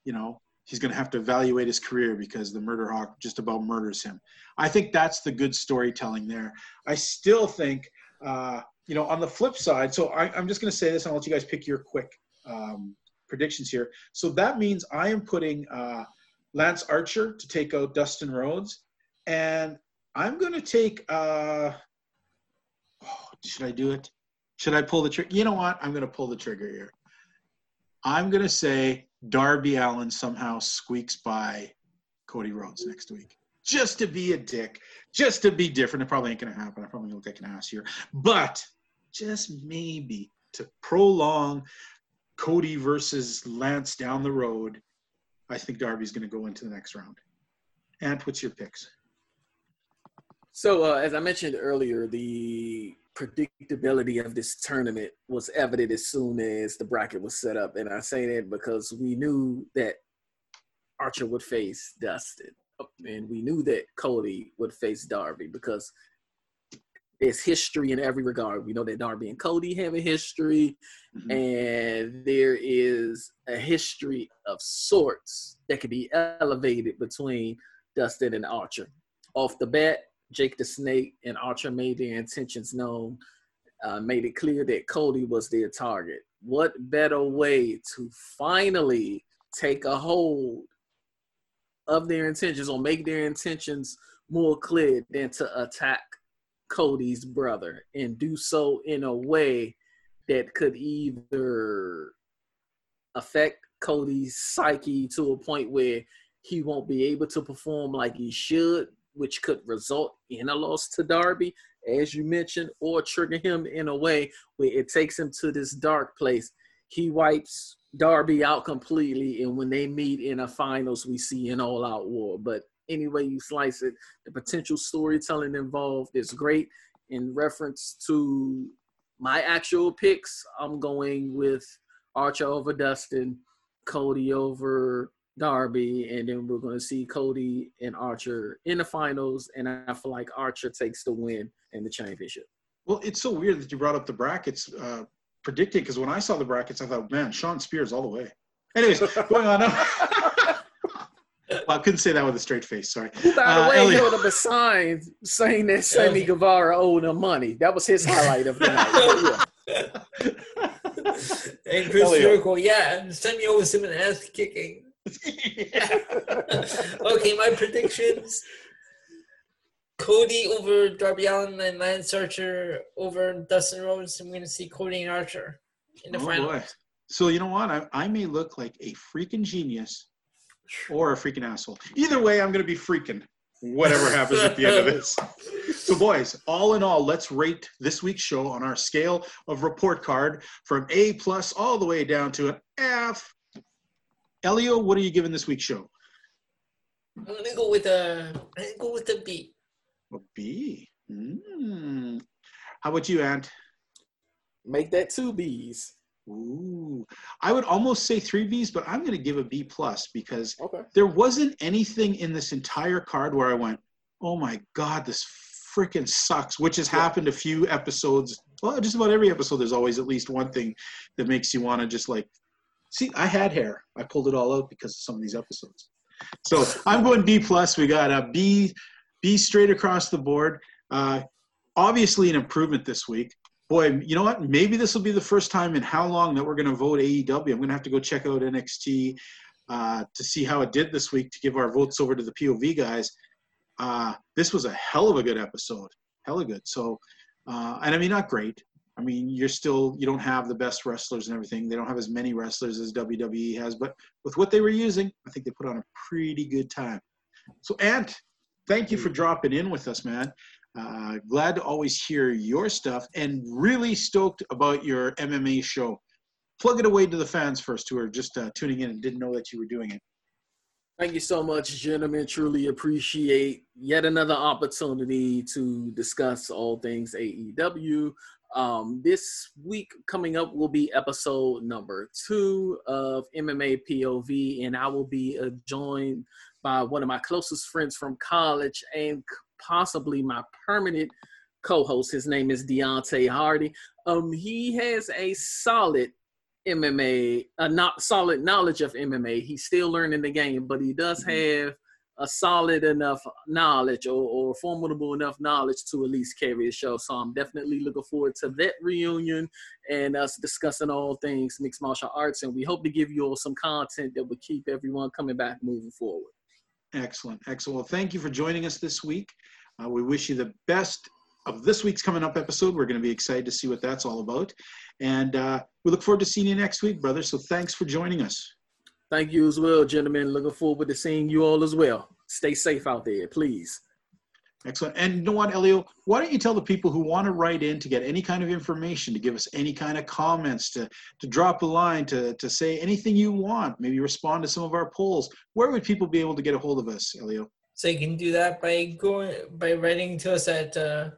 you know, he's going to have to evaluate his career because the Murder Hawk just about murders him. I think that's the good storytelling there. I still think, uh, you know, on the flip side, so I, I'm just going to say this and I'll let you guys pick your quick um, predictions here. So that means I am putting uh, Lance Archer to take out Dustin Rhodes, and I'm going to take. Uh, oh, should I do it? Should I pull the trigger? You know what? I'm going to pull the trigger here. I'm going to say Darby Allin somehow squeaks by Cody Rhodes next week. Just to be a dick, just to be different. It probably ain't going to happen. I probably look like an ass here. But just maybe to prolong Cody versus Lance down the road, I think Darby's going to go into the next round. And what's your picks? So, uh, as I mentioned earlier, the predictability of this tournament was evident as soon as the bracket was set up. And I say that because we knew that Archer would face Dustin. And we knew that Cody would face Darby because there's history in every regard. We know that Darby and Cody have a history, Mhm. and there is a history of sorts that can be elevated between Dustin and Archer. Off the bat, Jake the Snake and Archer made their intentions known, uh, made it clear that Cody was their target. What better way to finally take a hold of their intentions or make their intentions more clear than to attack Cody's brother and do so in a way that could either affect Cody's psyche to a point where he won't be able to perform like he should, which could result in a loss to Darby, as you mentioned, or trigger him in a way where it takes him to this dark place. He wipes Darby out completely, and when they meet in a finals, we see an all-out war. But any way you slice it, the potential storytelling involved is great. In reference to my actual picks, I'm going with Archer over Dustin, Cody over Darby, and then we're going to see Cody and Archer in the finals. And I feel like Archer takes the win in the championship. Well, it's so weird that you brought up the brackets uh, predicting because when I saw the brackets, I thought, man, Shawn Spears all the way. Anyways, going on. well, I couldn't say that with a straight face. Sorry. Who, by the Uh, way, Elliot. held up a sign saying that Sammy Guevara owed him money. That was his highlight of the night. Yeah. and Chris Elliot. Jericho, yeah, send me over some ass kicking. okay, my predictions. Cody over Darby Allin and Lance Archer over Dustin Rhodes. I'm going to see Cody and Archer in the Oh, final. boy. So you know what? I, I may look like a freaking genius or a freaking asshole. Either way, I'm going to be freaking whatever happens at the end of this. So, boys, all in all, let's rate this week's show on our scale of report card from A plus all the way down to an F. Elio, what are you giving this week's show? I'm going to go with a. I'm going to go with a B. A B. Mm. How about you, Ant? Make that two B's. Ooh, I would almost say three Bs, but I'm going to give a B plus because Okay. there wasn't anything in this entire card where I went, "Oh my god, this freaking sucks," which has happened a few episodes. Well, just about every episode, there's always at least one thing that makes you want to just like, see, I had hair. I pulled it all out because of some of these episodes. So I'm going B plus. We got a B, B straight across the board. Uh, obviously, an improvement this week. Boy, you know what? Maybe this will be the first time in how long that we're going to vote AEW. I'm going to have to go check out NXT uh, to see how it did this week to give our votes over to the POV guys. Uh, this was a hell of a good episode, Hell hella good. So, uh, and I mean, not great. I mean, you're still you don't have the best wrestlers and everything. They don't have as many wrestlers as WWE has, but with what they were using, I think they put on a pretty good time. So, Ant, thank you for dropping in with us, man. Uh, glad to always hear your stuff and really stoked about your MMA show. Plug it away to the fans first who are just uh, tuning in and didn't know that you were doing it. Thank you so much, gentlemen. Truly appreciate yet another opportunity to discuss all things AEW. Um, this week coming up will be episode number two of MMA POV, and I will be uh, joined by one of my closest friends from college and possibly my permanent co-host. His name is Deontay Hardy. Um, he has a solid MMA, a not solid knowledge of MMA. He's still learning the game, but he does have a solid enough knowledge or, or formidable enough knowledge to at least carry a show. So I'm definitely looking forward to that reunion and us discussing all things mixed martial arts. And we hope to give you all some content that will keep everyone coming back moving forward. Excellent, excellent. Well, thank you for joining us this week. Uh, we wish you the best of this week's coming up episode. We're going to be excited to see what that's all about. And uh, we look forward to seeing you next week, brother. So thanks for joining us. Thank you as well, gentlemen. Looking forward to seeing you all as well. Stay safe out there, please. Excellent. And you know what, Elio? Why don't you tell the people who want to write in to get any kind of information, to give us any kind of comments, to, to drop a line, to, to say anything you want, maybe respond to some of our polls, where would people be able to get a hold of us, Elio? So you can do that by going by writing to us at uh,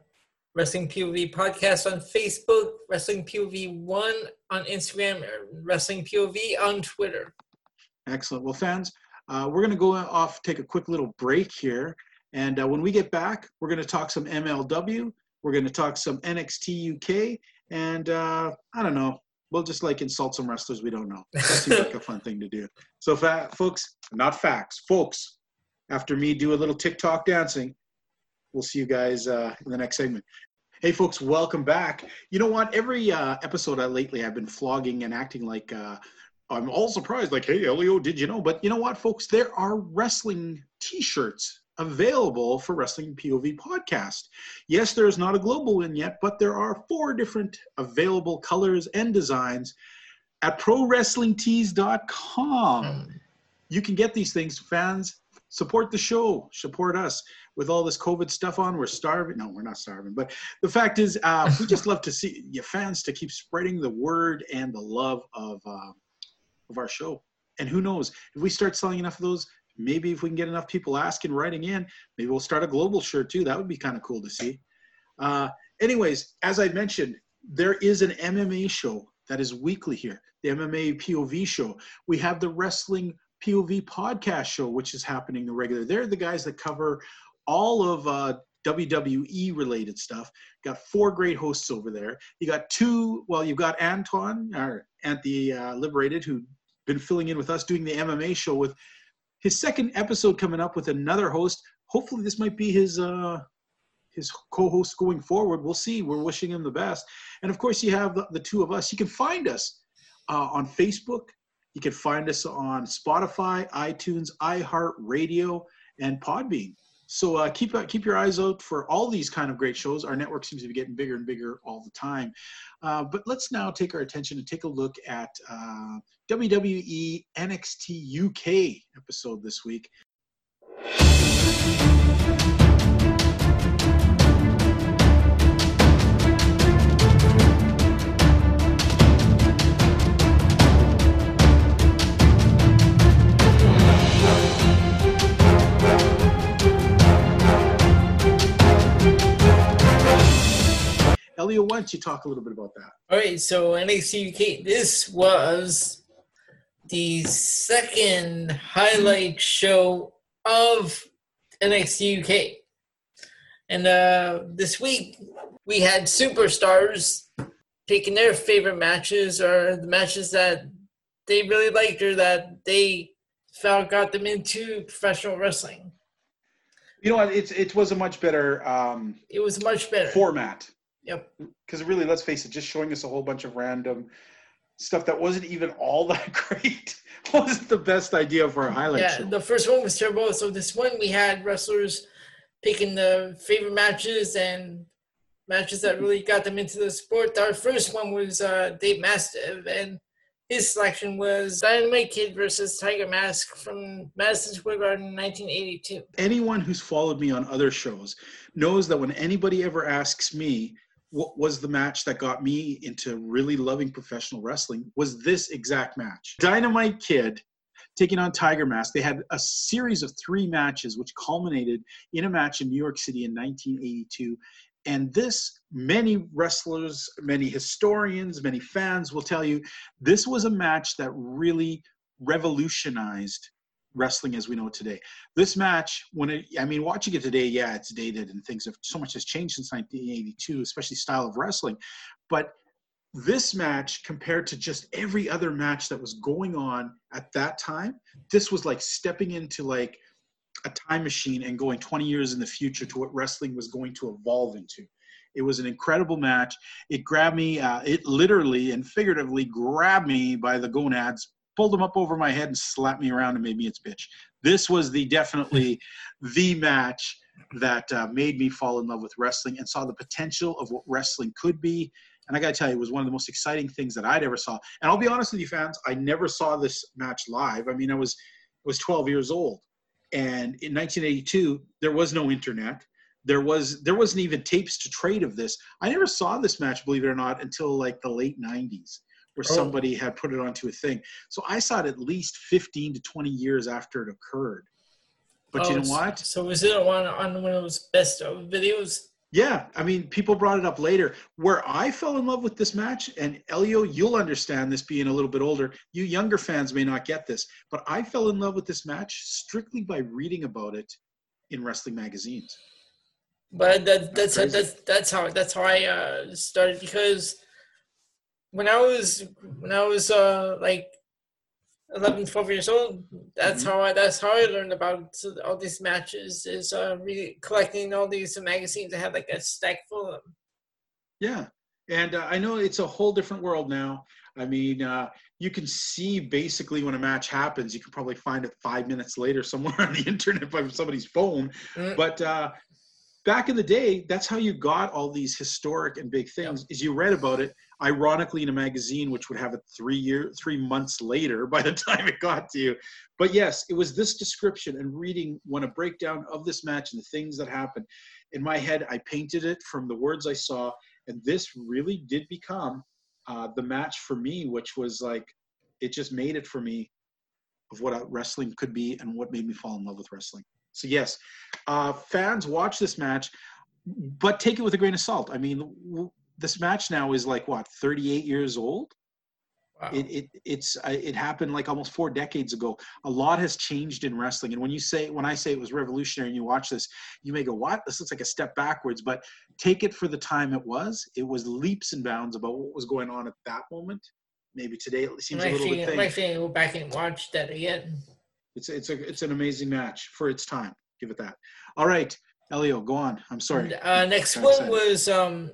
Wrestling POV Podcast on Facebook, Wrestling POV One on Instagram, Wrestling POV on Twitter. Excellent. Well, fans, uh, we're going to go off, take a quick little break here. And uh, when we get back, we're going to talk some MLW. We're going to talk some NXT UK. And uh, I don't know, we'll just like insult some wrestlers we don't know. That seems like a fun thing to do. So, fa- folks, not facts, folks, after me do a little TikTok dancing, we'll see you guys uh, in the next segment. Hey, folks, welcome back. You know what? Every uh, episode I, lately, I've been flogging and acting like uh, I'm all surprised, like, hey, Elio, did you know? But you know what, folks? There are wrestling t shirts available for Wrestling POV podcast. Yes, there's not a global one yet, but there are four different available colors and designs at prowrestlingtees.com. You can get these things, fans. Support the show, support us with all this COVID stuff on. We're starving. No, we're not starving. But the fact is, uh, we just love to see your fans to keep spreading the word and the love of uh, of our show. And who knows, if we start selling enough of those, maybe if we can get enough people asking, writing in, maybe we'll start a global shirt too. That would be kind of cool to see. Uh, anyways, as I mentioned, there is an MMA show that is weekly here, the MMA POV show. We have the Wrestling POV podcast show, which is happening the regular. They're the guys that cover all of uh, WWE related stuff. Got four great hosts over there. You got two. Well, you've got Anton or Ant the uh, Liberated, who been filling in with us doing the MMA show with his second episode coming up with another host. Hopefully, this might be his uh, his co-host going forward. We'll see. We're wishing him the best. And of course, you have the, the two of us. You can find us uh, on Facebook You can find us on Spotify, iTunes, iHeartRadio, and Podbean. So uh, keep uh, keep your eyes out for all these kind of great shows. Our network seems to be getting bigger and bigger all the time. Uh, but let's now take our attention and take a look at uh, WWE NXT UK episode this week. Elio, why don't you talk a little bit about that? All right, so NXT UK, this was the second highlight show of NXT UK. And uh, this week, we had superstars taking their favorite matches or the matches that they really liked or that they felt got them into professional wrestling. You know what? It's it was a much better um, It was much better. format Yep. because really, let's face it, just showing us a whole bunch of random stuff that wasn't even all that great wasn't the best idea for a highlight yeah, show. the first one was terrible. So this one we had wrestlers picking the favorite matches and matches that really got them into the sport. Our first one was uh, Dave Mastiff, and his selection was Dynamite Kid versus Tiger Mask from Madison Square Garden in 1982. Anyone who's followed me on other shows knows that when anybody ever asks me what was the match that got me into really loving professional wrestling was this exact match. Dynamite Kid taking on Tiger Mask. They had a series of three matches which culminated in a match in New York City in 1982. And this, many wrestlers, many historians, many fans will tell you, this was a match that really revolutionized wrestling as we know it today. This match, when it, I mean, watching it today, yeah, it's dated and things have so much has changed since 1982, especially style of wrestling. But this match, compared to just every other match that was going on at that time, this was like stepping into like a time machine and going 20 years in the future to what wrestling was going to evolve into. It was an incredible match. It grabbed me, uh, it literally and figuratively grabbed me by the gonads, pulled them up over my head and slapped me around and made me its bitch. This was the definitely the match that uh, made me fall in love with wrestling and saw the potential of what wrestling could be. And I got to tell you, it was one of the most exciting things that I'd ever saw. And I'll be honest with you, fans, I never saw this match live. I mean, I was I was 12 years old, and in 1982, there was no internet. There was there wasn't even tapes to trade of this. I never saw this match, believe it or not, until like the late 90s, where Oh. somebody had put it onto a thing. So I saw it at least 15 to 20 years after it occurred. But you Oh, know what? So was it on on one of those best of videos? Yeah, I mean, people brought it up later. Where I fell in love with this match, and Elio, you'll understand this being a little bit older. You younger fans may not get this, but I fell in love with this match strictly by reading about it in wrestling magazines. But that, that's crazy. that's that's how that's how I uh, started because when I was when I was uh, like 11, 12 years old, that's how I that's how I learned about all these matches is uh, really collecting all these magazines. I had like a stack full of them. Yeah, and uh, I know it's a whole different world now. I mean, uh, you can see basically when a match happens. You can probably find it five minutes later somewhere on the internet by somebody's phone. Mm. But uh, back in the day, that's how you got all these historic and big things. Is you read about it, ironically, in a magazine, which would have it three year, three months later by the time it got to you. But yes, it was this description and reading when a breakdown of this match and the things that happened. In my head, I painted it from the words I saw, and this really did become uh, the match for me, which was like it just made it for me of what uh, wrestling could be and what made me fall in love with wrestling. So yes, uh, fans watch this match, but take it with a grain of salt. I mean, this match now is like what 38 years old. Wow. It, it it's uh, it happened like almost four decades ago. A lot has changed in wrestling, and when you say when I say it was revolutionary, and you watch this, you may go, "What? This looks like a step backwards." But take it for the time it was. It was leaps and bounds about what was going on at that moment. Maybe today it seems I'm a little actually, bit I'm thing. actually go back and watch that again. It's it's a it's an amazing match for its time. Give it that. All right, Elio, go on. I'm sorry. Uh, next one was um,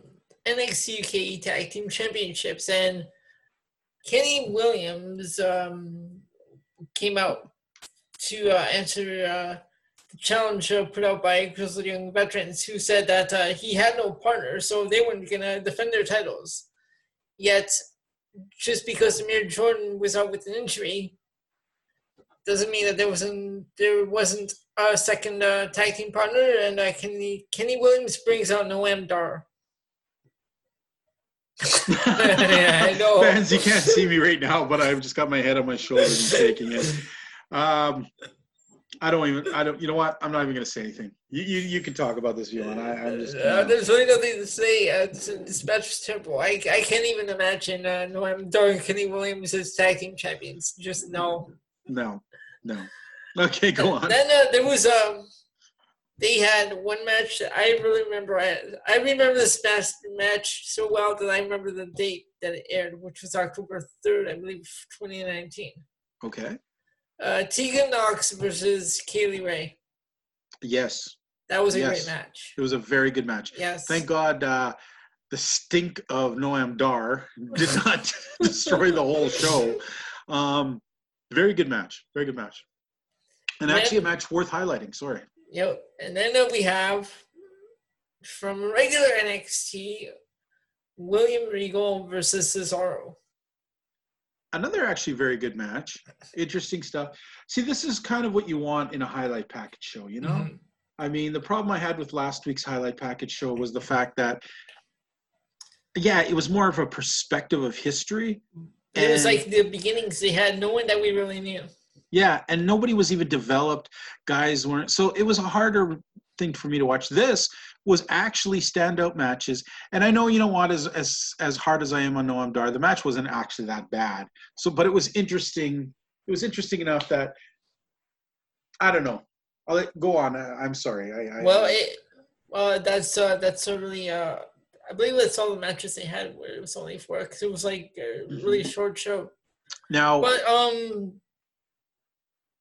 NXT UK Tag Team Championships, and Kenny Williams um, came out to uh, answer uh, the challenge uh, put out by Grizzled Young Veterans, who said that uh, he had no partner, so they weren't going to defend their titles. Yet, just because Amir Jordan was out with an injury, doesn't mean that there wasn't there wasn't a second uh, tag team partner, and uh, Kenny Kenny Williams brings out Noam Dar. Yeah, I know. Fans, you can't see me right now, but I've just got my head on my shoulders and shaking it. Um, I don't even. I don't. You know what? I'm not even going to say anything. You, you you can talk about this want. I, I'm just. Uh, there's really nothing to say. Uh, this, this match was. I, I can't even imagine uh, Noam Dar and Kenny Williams as tag team champions. Just no. No, no. Okay, go on. Then uh, there was um, they had one match that I really remember. I I remember this match match so well that I remember the date that it aired, which was October third, I believe, 2019. Okay. Uh, Tegan Knox versus Kay Lee Ray. Yes, That was a Yes. great match. it was a very good match. Yes. Thank God uh, the stink of Noam Dar did not destroy the whole show. Um, very good match. Very good match. And actually, a match worth highlighting. Sorry. Yep. And then uh, we have from regular NXT, William Regal versus Cesaro. Another actually very good match. Interesting stuff. See, this is kind of what you want in a highlight package show, you know? Mhm. I mean, the problem I had with last week's highlight package show was the fact that, yeah, it was more of a perspective of history. It was like the beginnings. They had no one that we really knew. Yeah, and nobody was even developed. Guys weren't. So it was a harder thing for me to watch. This was actually standout matches, and I know you know what, as as as hard as I am on Noam Dar, the match wasn't actually that bad. So, but it was interesting. It was interesting enough that I don't know. I'll let, go on. I, I'm sorry. I, I Well, it, well, that's uh, that's really uh, I believe that's all the matches they had. Where it was only four because it was like a really Mm-hmm. short show. now But um,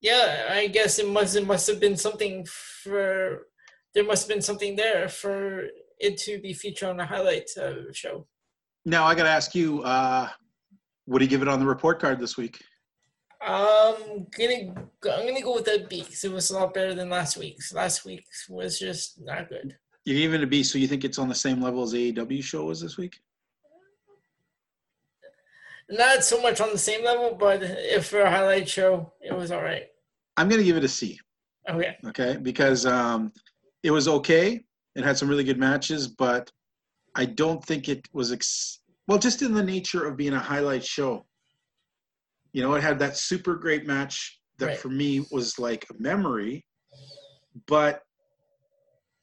yeah, I guess it must it must have been something for there must have been something there for it to be featured on a highlight uh, show. now I got to ask you. Uh, what do you give it on the report card this week? Um, gonna I'm gonna go with a B because it was a lot better than last week's. Last week's was just not good. You're giving it a B, so you think it's on the same level as AEW show was this week? Not so much on the same level, but if for a highlight show, it was all right. I'm going to give it a C. Okay. okay because um, it was okay it had some really good matches but i don't think it was ex- well just in the nature of being a highlight show you know it had that super great match that Right. for me was like a memory but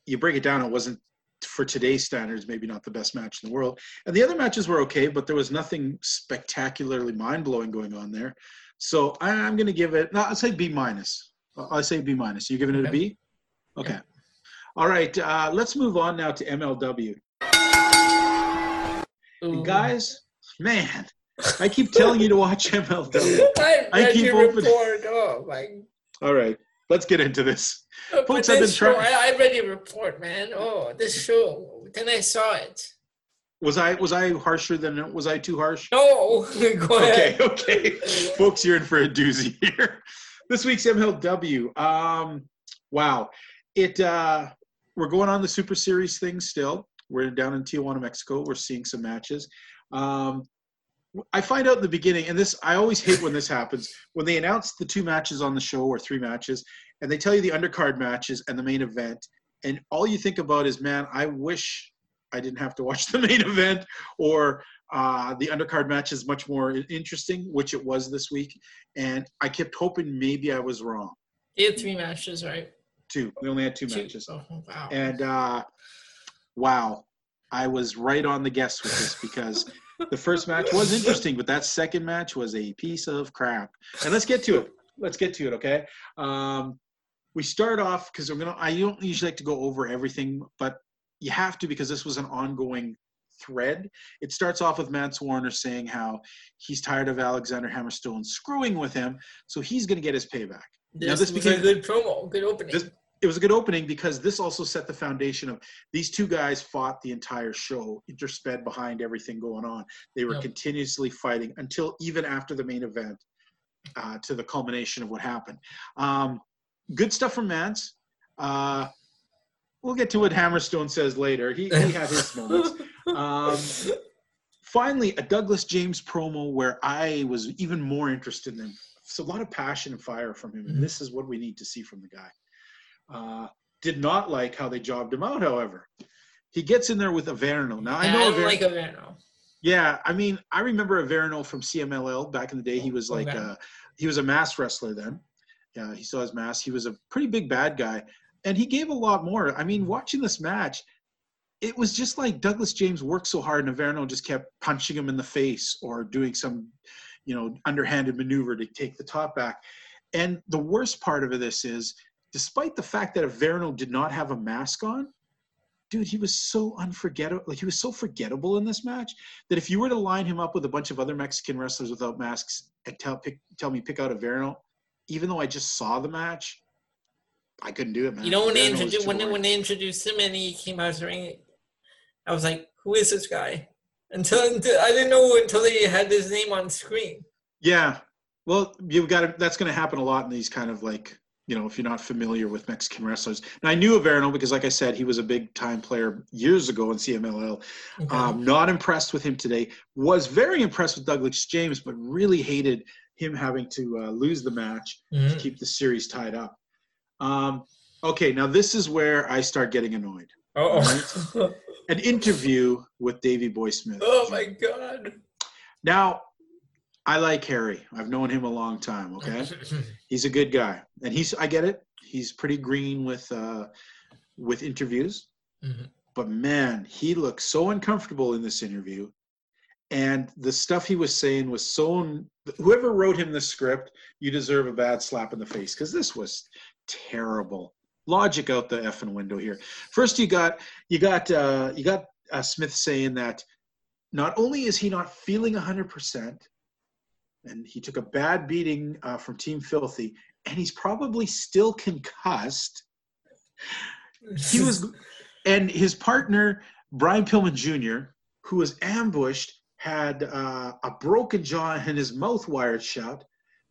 you break it down it wasn't for today's standards maybe not the best match in the world and the other matches were okay but there was nothing spectacularly mind-blowing going on there so I, i'm going to give it no i'll say b minus i say b minus You're giving it a B. Okay. all right uh, let's move on now to mlw guys man i keep telling you to watch mlw I I keep opening- report. Oh my. all right let's get into this Folks, I've been trying- I, I read your report, man. Oh, this show. Then I saw it. Was i was i harsher than was i too harsh? No, go okay okay. Folks you're in for a doozy here. This week's mlw um wow. It uh we're going on the super series thing still. We're down in tijuana mexico. We're seeing some matches. Um I find out in the beginning, and this I always hate when this happens when they announce the two matches on the show or three matches, and they tell you the undercard matches and the main event, and all you think about is, man, I wish I didn't have to watch the main event, or uh, the undercard match is much more interesting, which it was this week, and I kept hoping maybe I was wrong. You had three matches, right? Two, we only had two, Two. matches, Oh, wow. and uh, wow, I was right on the guess with this because the first match was interesting, but that second match was a piece of crap. And let's get to it. Let's get to it, okay? Um, we start off because I'm gonna. I don't usually like to go over everything, but you have to because this was an ongoing thread. It starts off with Mance Warner saying how he's tired of Alexander Hammerstone screwing with him, so he's going to get his payback. this, now this was became- a good promo, good opening. This- it was a good opening because this also set the foundation of these two guys fought the entire show, intersped behind everything going on. They were Yep. continuously fighting until even after the main event. uh, to the culmination of what happened. Um, good stuff from Mance. Uh, we'll get to what Hammerstone says later. He, he had his moments. Um, finally, a Douglas James promo where I was even more interested in him. It's a lot of passion and fire from him, and Mhm. this is what we need to see from the guy. Uh, did not like how they jobbed him out, however. He gets in there with Averno. Now I know I don't like Averno. yeah, I mean, I remember Averno from CMLL back in the day. He was like, Okay. uh, he was a mass wrestler then. Yeah, he still has mass. He was a pretty big bad guy, and he gave a lot more. I mean, mm-hmm. watching this match, it was just like Douglas James worked so hard, and Averno just kept punching him in the face or doing some, you know, underhanded maneuver to take the top back. And the worst part of this is, despite the fact that Averno did not have a mask on, dude, he was so unforgettable. Like he was so forgettable in this match that if you were to line him up with a bunch of other Mexican wrestlers without masks and tell pick, tell me pick out Averno, even though I just saw the match, I couldn't do it, man. You know when they introduced when they, when they introduced him and he came out of the ring, I was like, "Who is this guy?" Until, until I didn't know until they had his name on screen. Yeah. Well, you've got to, that's going to happen a lot in these kind of like, you know, if you're not familiar with Mexican wrestlers. Now, I knew Averno because, like I said, he was a big time player years ago in CMLL. Okay. Um, not impressed with him today. Was very impressed with Douglas James, but really hated him having to uh, lose the match to Mhm. keep the series tied up. Um, okay, now this is where I start getting annoyed. Oh, An interview with Davey Boy Smith. oh my god. Now, I like Harry. I've known him a long time. Okay, he's a good guy, and he's. I get it. He's pretty green with uh, with interviews, Mhm. but man, he looked so uncomfortable in this interview, and the stuff he was saying was so. Whoever wrote him the script, you deserve a bad slap in the face because this was terrible. Logic out the effing window here. First, you got you got uh, you got uh, Smith saying that not only is he not feeling 100%, and he took a bad beating uh, from Team Filthy, and he's probably still concussed. He was, and his partner, Brian Pillman Jr., who was ambushed, had uh, a broken jaw and his mouth wired shut.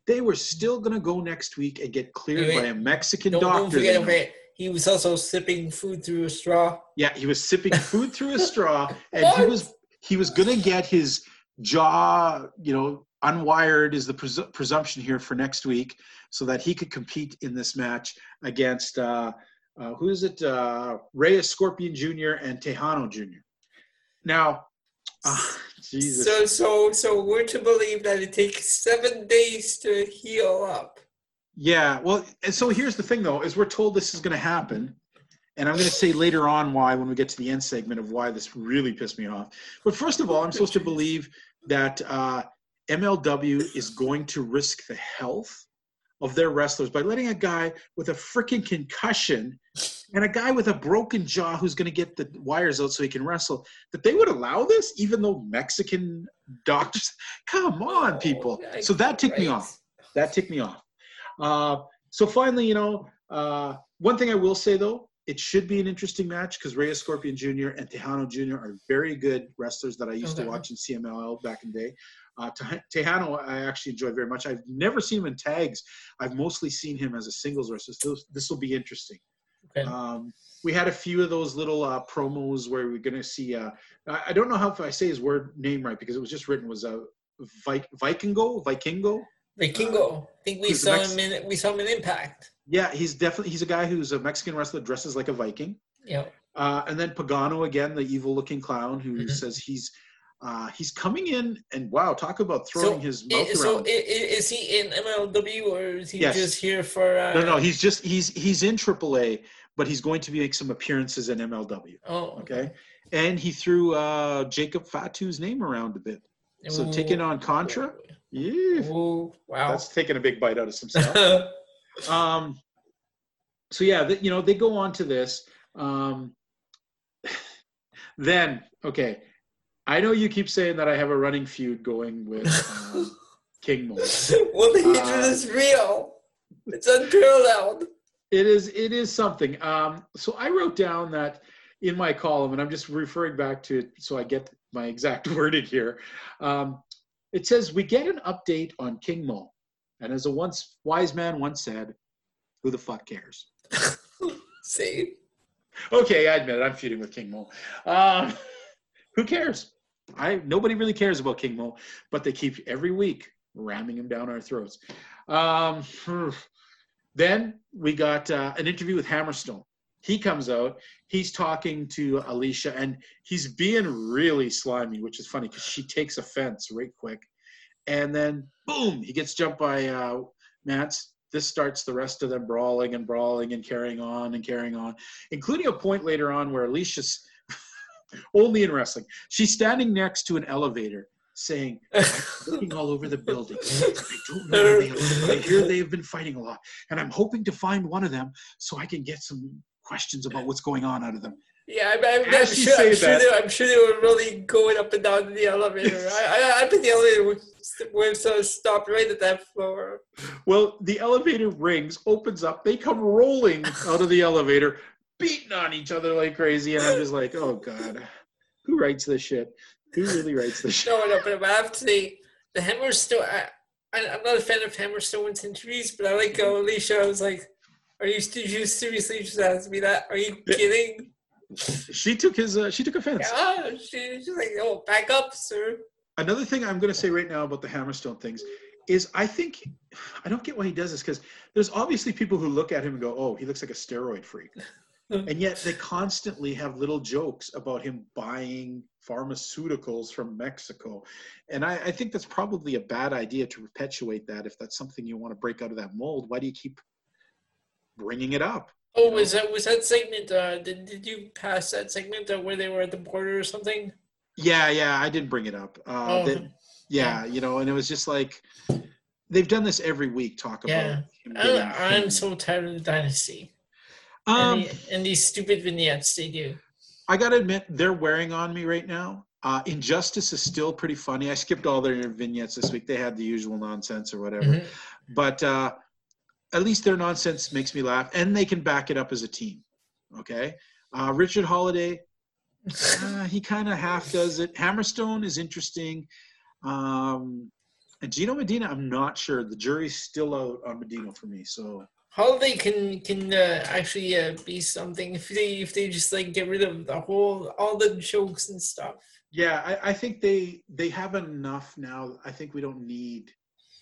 They were still going to go next week and get cleared Wait, by a Mexican Don't, doctor. don't forget, he was also sipping food through a straw. Yeah, he was sipping food through a straw, and he was he was going to get his jaw, you know, unwired is the presu- presumption here for next week, so that he could compete in this match against uh, uh, who is it? Uh, Rey Escorpión Jr. and Tejano Jr. Now, uh, Jesus, So, so, so we're to believe that it takes seven days to heal up. Yeah, well, and so here's the thing, though, is we're told this is going to happen, and I'm going to say later on why when we get to the end segment of why this really pissed me off. But first of all, I'm supposed to believe that uh, MLW is going to risk the health of their wrestlers by letting a guy with a freaking concussion and a guy with a broken jaw who's going to get the wires out so he can wrestle. That they would allow this, even though Mexican doctors. Come on, people. Oh, So that ticked me off. That ticked me off. Uh, so finally, you know, uh, one thing I will say though, it should be an interesting match because Rey Escorpión Jr. and Tejano Jr. are very good wrestlers that I used to watch in CMLL back in the day. Uh, Te- Tejano, I actually enjoy very much. I've never seen him in tags. I've mostly seen him as a singles wrestler. So this will be interesting. Okay. Um, we had a few of those little uh, promos where we're going to see. Uh, I don't know how if I say his word name right because it was just written was a uh, Vi- Vikingo, Vikingo. Vikingo. I think we saw next- him in we saw him in Impact. Yeah, he's definitely he's a guy who's a Mexican wrestler dresses like a Viking. Yeah. Uh, and then Pagano again, the evil-looking clown who Mhm. says he's uh, he's coming in and wow, talk about throwing So, his i- mouth so around. i- i- is he in MLW or is he Yes. just here for? Uh, no, no, he's just he's he's in AAA, but he's going to make some appearances in MLW. Oh, Okay, and he threw uh, Jacob Fatu's name around a bit. So taking on Contra, yeah, Ooh, wow. that's taking a big bite out of some stuff. um, so yeah, the, you know they go on to this. Um, then okay, I know you keep saying that I have a running feud going with um, King Mo. well, the hatred Uh, is real. It's unparalleled. It is it is something. Um, so I wrote down that in my column, and I'm just referring back to it so I get my exact wording here. Um, it says we get an update on King Mo And as a once wise man once said, who the fuck cares? See, Okay, I admit it. I'm feuding with King Mo. Um, who cares? I nobody really cares about King Mo, but they keep every week ramming him down our throats. Um, then we got uh, an interview with Hammerstone. He comes out. He's talking to Alicia, and he's being really slimy, which is funny because she takes offense right quick. And then, boom, he gets jumped by uh, Mance. This starts the rest of them brawling and brawling and carrying on and carrying on, including a point later on where Alicia's only in wrestling. She's standing next to an elevator saying, looking all over the building. I don't know where they are. I hear they've been fighting a lot, and I'm hoping to find one of them so I can get some questions about what's going on out of them. yeah, I'm, I'm, I'm sure, I'm, sure they, I'm sure they were really going up and down the elevator. I, I, I the elevator would, would uh, sort of stop right at that floor. Well, the elevator rings, opens up, they come rolling out of the elevator, beating on each other like crazy, and I'm just like, oh god, who writes this shit? Who really writes this shit? No, no, but I have to say, the Hammerstone. I, I, I'm not a fan of Hammerstone's interviews, but I like how Alicia was like, "Are you did you seriously just ask me that? Are you kidding?" She took his, uh, she took offense. Yeah, she, she's like, "Oh, back up, sir." another thing I'm going to say right now about the Hammerstone things is I think I don't get why he does this because there's obviously people who look at him and go, "Oh, he looks like a steroid freak," and yet they constantly have little jokes about him buying pharmaceuticals from Mexico, and I, I think that's probably a bad idea to perpetuate that. If that's something you want to break out of that mold, why do you keep bringing it up? Oh, was that was that segment? Uh, did did you pass that segment uh, where they were at the border or something? Yeah, yeah, I did bring it up. Uh, Oh. that- yeah, you know, and it was just like they've done this every week. Talk about. Yeah. I'm so tired of the dynasty Um, and, the, and these stupid vignettes they do. I gotta admit, they're wearing on me right now. Uh, Injustice is still pretty funny. I skipped all their vignettes this week. They had the usual nonsense or whatever, Mhm. but uh, at least their nonsense makes me laugh, and they can back it up as a team. Okay, uh, Richard Holliday, uh, he kind of half does it. Hammerstone is interesting. Um, and Gino Medina, I'm not sure. The jury's still out on Medina for me. So Holliday can can uh, actually uh, be something if they if they just like get rid of the whole all the jokes and stuff. Yeah, I, I think they they have enough now. I think we don't need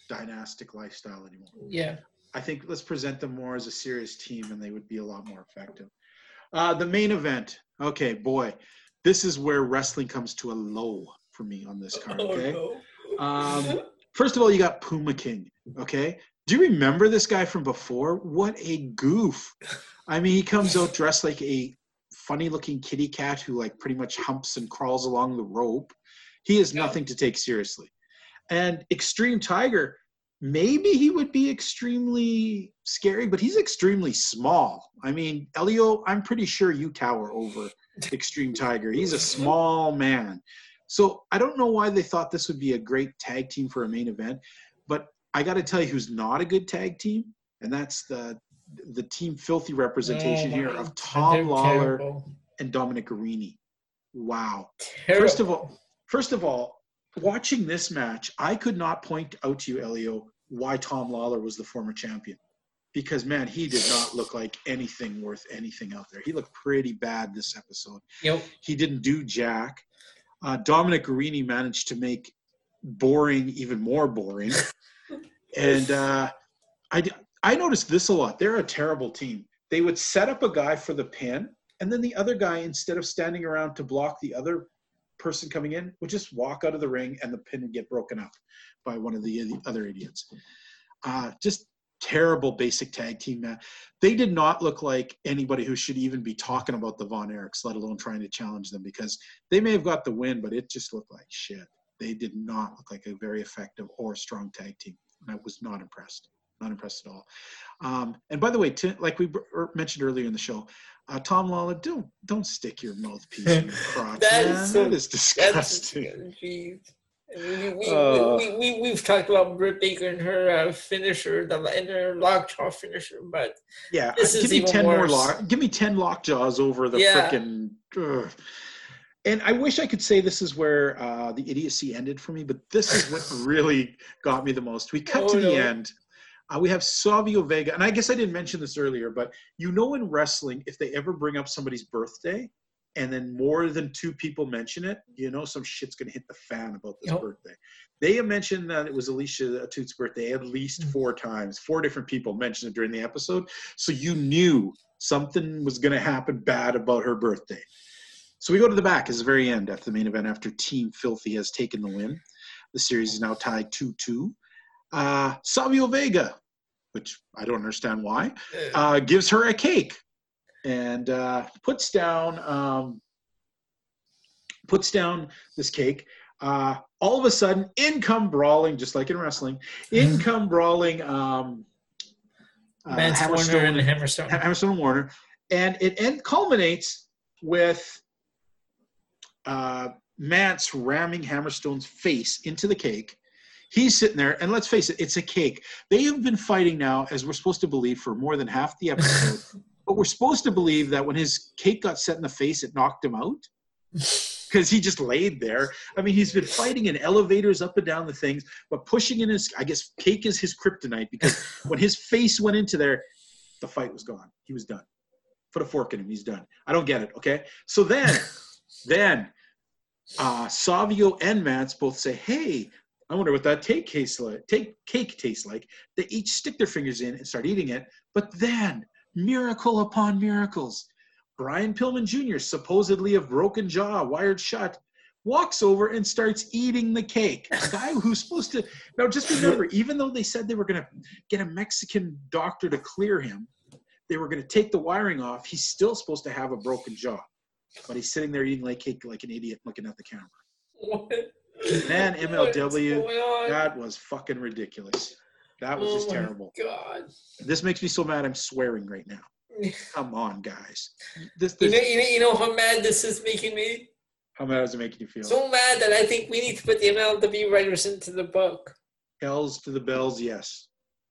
dynastic lifestyle anymore. Yeah. I think let's present them more as a serious team, and they would be a lot more effective. Uh, the main event. Okay, boy, this is where wrestling comes to a low for me on this card. Okay. Oh, no. Um, first of all, you got Puma King. Okay. Do you remember this guy from before? What a goof. I mean, he comes out dressed like a funny looking kitty cat who, like, pretty much humps and crawls along the rope. He is Yeah. nothing to take seriously. And Extreme Tiger, maybe he would be extremely scary, but he's extremely small. I mean, Elio, I'm pretty sure you tower over Extreme Tiger. He's a small man. So I don't know why they thought this would be a great tag team for a main event, I got to tell you who's not a good tag team, and that's the the team filthy representation Oh here of Tom Lawlor terrible. and Dominic Garrini. Wow. Terrible. First of all, first of all, watching this match, I could not point out to you, Elio, why Tom Lawlor was the former champion. Because man, he did not look like anything worth anything out there. He looked pretty bad this episode. Yep. He didn't do jack. Uh, Dominic Garrini managed to make boring even more boring. and uh, I, I noticed this a lot. They're a terrible team. They would set up a guy for the pin, and then the other guy, instead of standing around to block the other person coming in, would just walk out of the ring, and the pin would get broken up by one of the, the other idiots. Uh, just terrible basic tag team match. They did not look like anybody who should even be talking about the Von Erichs, let alone trying to challenge them, because they may have got the win, but it just looked like shit. They did not look like a very effective or strong tag team. And I was not impressed. Not impressed at all. Um, and by the way, t- like we br- er, mentioned earlier in the show, uh, Tom Lawlor, don't don't stick your mouthpiece in your crotch. That man. is so- that is disgusting. jeez. We, we, Uh. we, we, we've talked about Britt Baker and her uh, finisher, the and her lockjaw finisher, but Yeah, This give is me even ten more lock. Give me ten lockjaws over the Yeah. frickin' ugh. And I wish I could say this is where uh, the idiocy ended for me, but this is what really got me the most. We cut Oh, to the no. end. Uh, we have Savio Vega, and I guess I didn't mention this earlier, but you know in wrestling, if they ever bring up somebody's birthday, and then more than two people mention it, you know some shit's gonna hit the fan about this Yep. birthday. They mentioned that it was Alicia Atout's birthday at least Mm. four times. Four different people mentioned it during the episode, so you knew something was gonna happen bad about her birthday. So we go to the back, is the very end after the main event, after Team Filthy has taken the win. The series is now tied 2 2. Uh, Savio Vega, which I don't understand why, uh, gives her a cake and uh, puts down um, puts down this cake. Uh, all of a sudden, in come brawling, just like in wrestling, in come brawling. Um, uh, Mance Warner and Hammerstone. Hammerstone and Warner, and it end, culminates with uh, Mance ramming Hammerstone's face into the cake. He's sitting there, and let's face it, it's a cake. They have been fighting now, as we're supposed to believe, for more than half the episode. but we're supposed to believe that when his cake got set in the face, it knocked him out because he just laid there. I mean, he's been fighting in elevators up and down the things, but pushing in his, I guess, cake is his kryptonite because when his face went into there, the fight was gone. He was done. Put a fork in him. He's done. I don't get it. Okay. So then, then, uh, Savio and Mance both say, "Hey, I wonder what that take like. Take cake tastes like." They each stick their fingers in and start eating it. But then, miracle upon miracles, Brian Pillman Jr., supposedly of broken jaw, wired shut, walks over and starts eating the cake. A guy who's supposed to now just remember, even though they said they were going to get a Mexican doctor to clear him, they were going to take the wiring off. He's still supposed to have a broken jaw, but he's sitting there eating like cake like an idiot, looking at the camera. What? Man, MLW, that was fucking ridiculous. That was just Oh my terrible. God. This makes me so mad. I'm swearing right now. Come on, guys. This, You this know, you know, you know how mad this is making me? how mad is it making you feel? So mad that I think we need to put the MLW writers into the book. Hells to the bells, yes.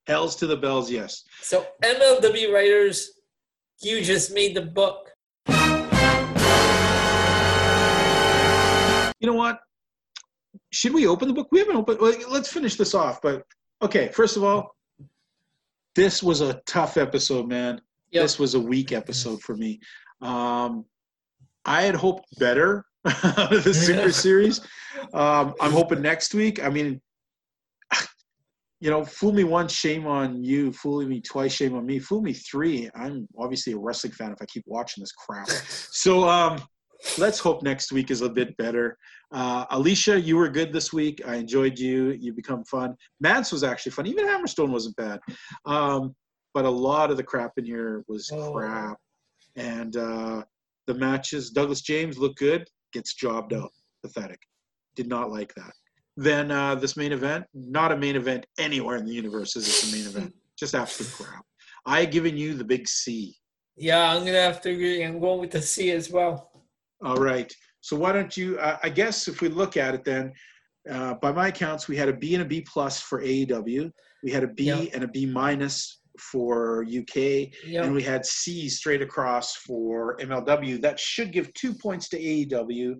Hells to the bells, yes. So MLW writers, you just made the book. You know what? Should we open the book? We haven't opened. Let's finish this off. But okay, first of all, this was a tough episode, man. Yep. This was a weak episode for me. Um, I had hoped better out of the Super Series. Um, I'm hoping next week. I mean, you know, fool me once, shame on you. Fool me twice, shame on me. Fool me three. I'm obviously a wrestling fan if I keep watching this crap. So um, let's hope next week is a bit better. Uh, Alicia, you were good this week. I enjoyed you. You become fun. Mance was actually fun. Even Hammerstone wasn't bad. Um, but a lot of the crap in here was Oh. crap. And uh, the matches, Douglas James looked good, gets jobbed out. Pathetic. Did not like that. Then uh, this main event, not a main event anywhere in the universe is this a main event. Just absolute crap. I given you the big C. Yeah, I'm gonna have to agree. I'm going with the C as well. All right. So why don't you? Uh, I guess if we look at it, then uh, by my accounts, we had a B and a B plus for AEW. We had a B Yeah. and a B minus for UK, Yeah. and we had C straight across for MLW. That should give two points to AEW.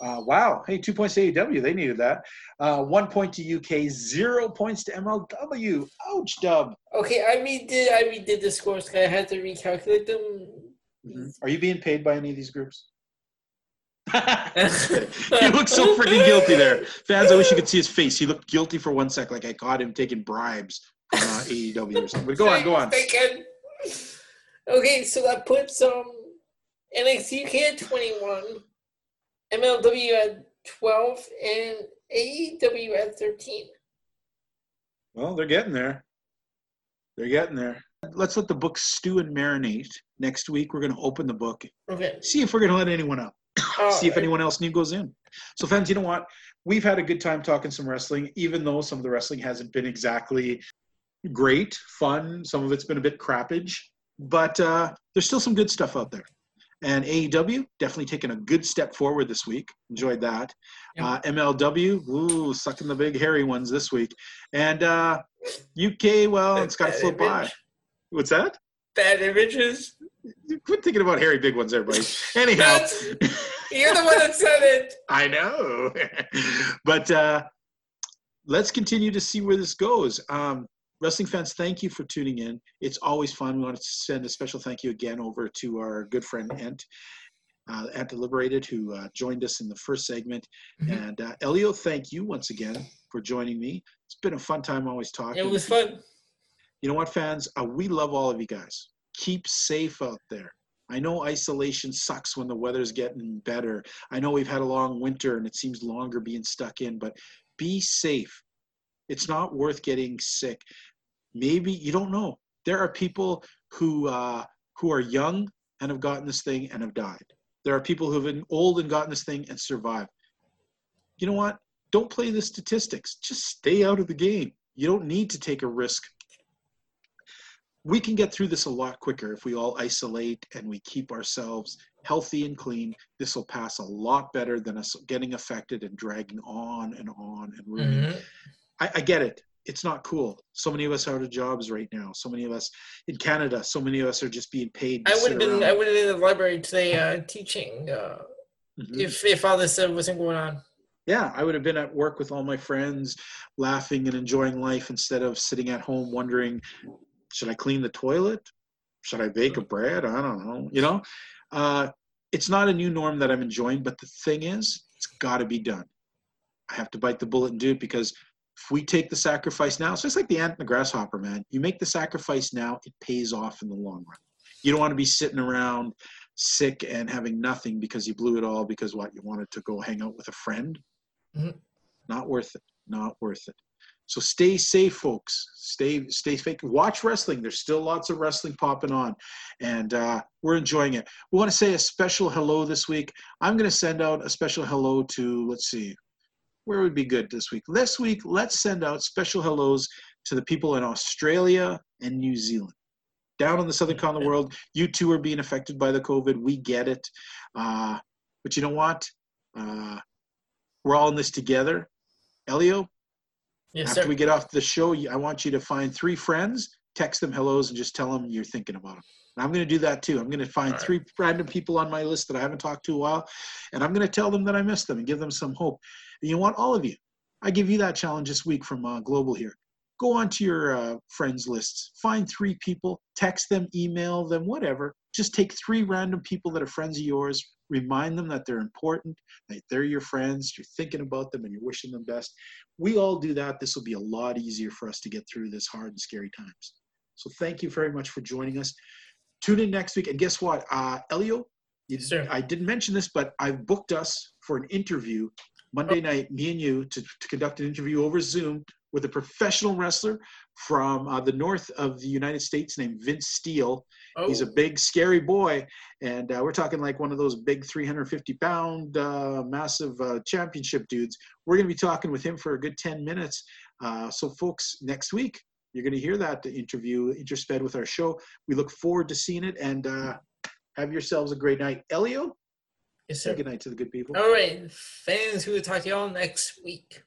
Uh, wow. Hey, two points to AEW. They needed that. Uh, one point to UK, zero points to MLW. Ouch, dub. Okay, I redid I redid the scores. I had to recalculate them. Mhm. Are you being paid by any of these groups? he looks so freaking guilty there. Fans, I wish you could see his face. He looked guilty for one sec, like I caught him taking bribes from uh, AEW or something. But go on, go on. Thinking. Okay, so that puts um NXT UK at 21, MLW at 12, and AEW at 13. Well, they're getting there. They're getting there. Let's let the book stew and marinate. Next week, we're going to open the book, Okay. see if we're going to let anyone out, see if anyone else new goes in. So, fans, you know what? We've had a good time talking some wrestling, even though some of the wrestling hasn't been exactly great, fun. Some of it's been a bit crappage, but uh, there's still some good stuff out there. And AEW definitely taking a good step forward this week. Enjoyed that. Yep. Uh, MLW, ooh, sucking the big hairy ones this week. And uh, UK, well, it's got to Bad flip by. What's that? Bad images. Quit thinking about hairy big ones, everybody. Anyhow, you're the one that said it. I know. but uh, let's continue to see where this goes. Um, wrestling fans, thank you for tuning in. It's always fun. We want to send a special thank you again over to our good friend Ant, uh, the Liberated, who uh, joined us in the first segment. Mhm. And uh, Elio, thank you once again for joining me. It's been a fun time always talking. It was fun. You know what, fans? Uh, we love all of you guys. Keep safe out there. I know isolation sucks when the weather's getting better. I know we've had a long winter and it seems longer being stuck in, but be safe. It's not worth getting sick. Maybe you don't know. There are people who uh, who are young and have gotten this thing and have died. There are people who have been old and gotten this thing and survived. You know what? Don't play the statistics. Just stay out of the game. You don't need to take a risk we can get through this a lot quicker if we all isolate and we keep ourselves healthy and clean. This will pass a lot better than us getting affected and dragging on and on and ruining. Mhm. I, I get it. It's not cool. So many of us are out of jobs right now. So many of us in Canada. So many of us are just being paid. to I would have been. around. I would have been in the library today uh, teaching. Uh, Mhm. if if all this uh, wasn't going on. yeah, I would have been at work with all my friends, laughing and enjoying life instead of sitting at home wondering, should I clean the toilet? Should I bake a bread? I don't know. You know, uh, it's not a new norm that I'm enjoying, but the thing is, it's got to be done. I have to bite the bullet and do it because if we take the sacrifice now, it's just like the ant and the grasshopper, man. You make the sacrifice now, it pays off in the long run. You don't want to be sitting around sick and having nothing because you blew it all because what you wanted to go hang out with a friend. Mhm. Not worth it. Not worth it. So stay safe, folks. Stay stay safe. Watch wrestling. There's still lots of wrestling popping on, and uh, we're enjoying it. We want to say a special hello this week. I'm going to send out a special hello to let's see, where would be good this week? This week, let's send out special hellos to the people in Australia and New Zealand. Down on the southern corner of the world, you two are being affected by the COVID. We get it, uh, but you know what? Uh, we're all in this together. Elio, Yes, after sir. we get off the show, I want you to find three friends, text them hellos, and just tell them you're thinking about them. And I'm going to do that too. I'm going to find right. three random people on my list that I haven't talked to in a while, and I'm going to tell them that I miss them and give them some hope. And you what? All of you, I give you that challenge this week from uh, Global here. Go onto your uh, friends lists, find three people, text them, email them, whatever. Just take three random people that are friends of yours, remind them that they're important, that they're your friends, you're thinking about them, and you're wishing them best we all do that, this will be a lot easier for us to get through this hard and scary times. So thank you very much for joining us. Tune in next week. And guess what? Uh, Elio, you, Sure. I didn't mention this, but I've booked us for an interview Monday night, me and you, to, to conduct an interview over Zoom with a professional wrestler from uh, the north of the United States named Vince Steele. Oh, He's a big, scary boy, and uh, we're talking like one of those big 350 pound, uh, massive uh, championship dudes. We're going to be talking with him for a good 10 minutes. Uh, so, folks, next week, you're going to hear that interview intersped with our show. We look forward to seeing it, and uh, have yourselves a great night. Elio, yes, say sir. good night to the good people. All right, fans. We will talk to y'all next week.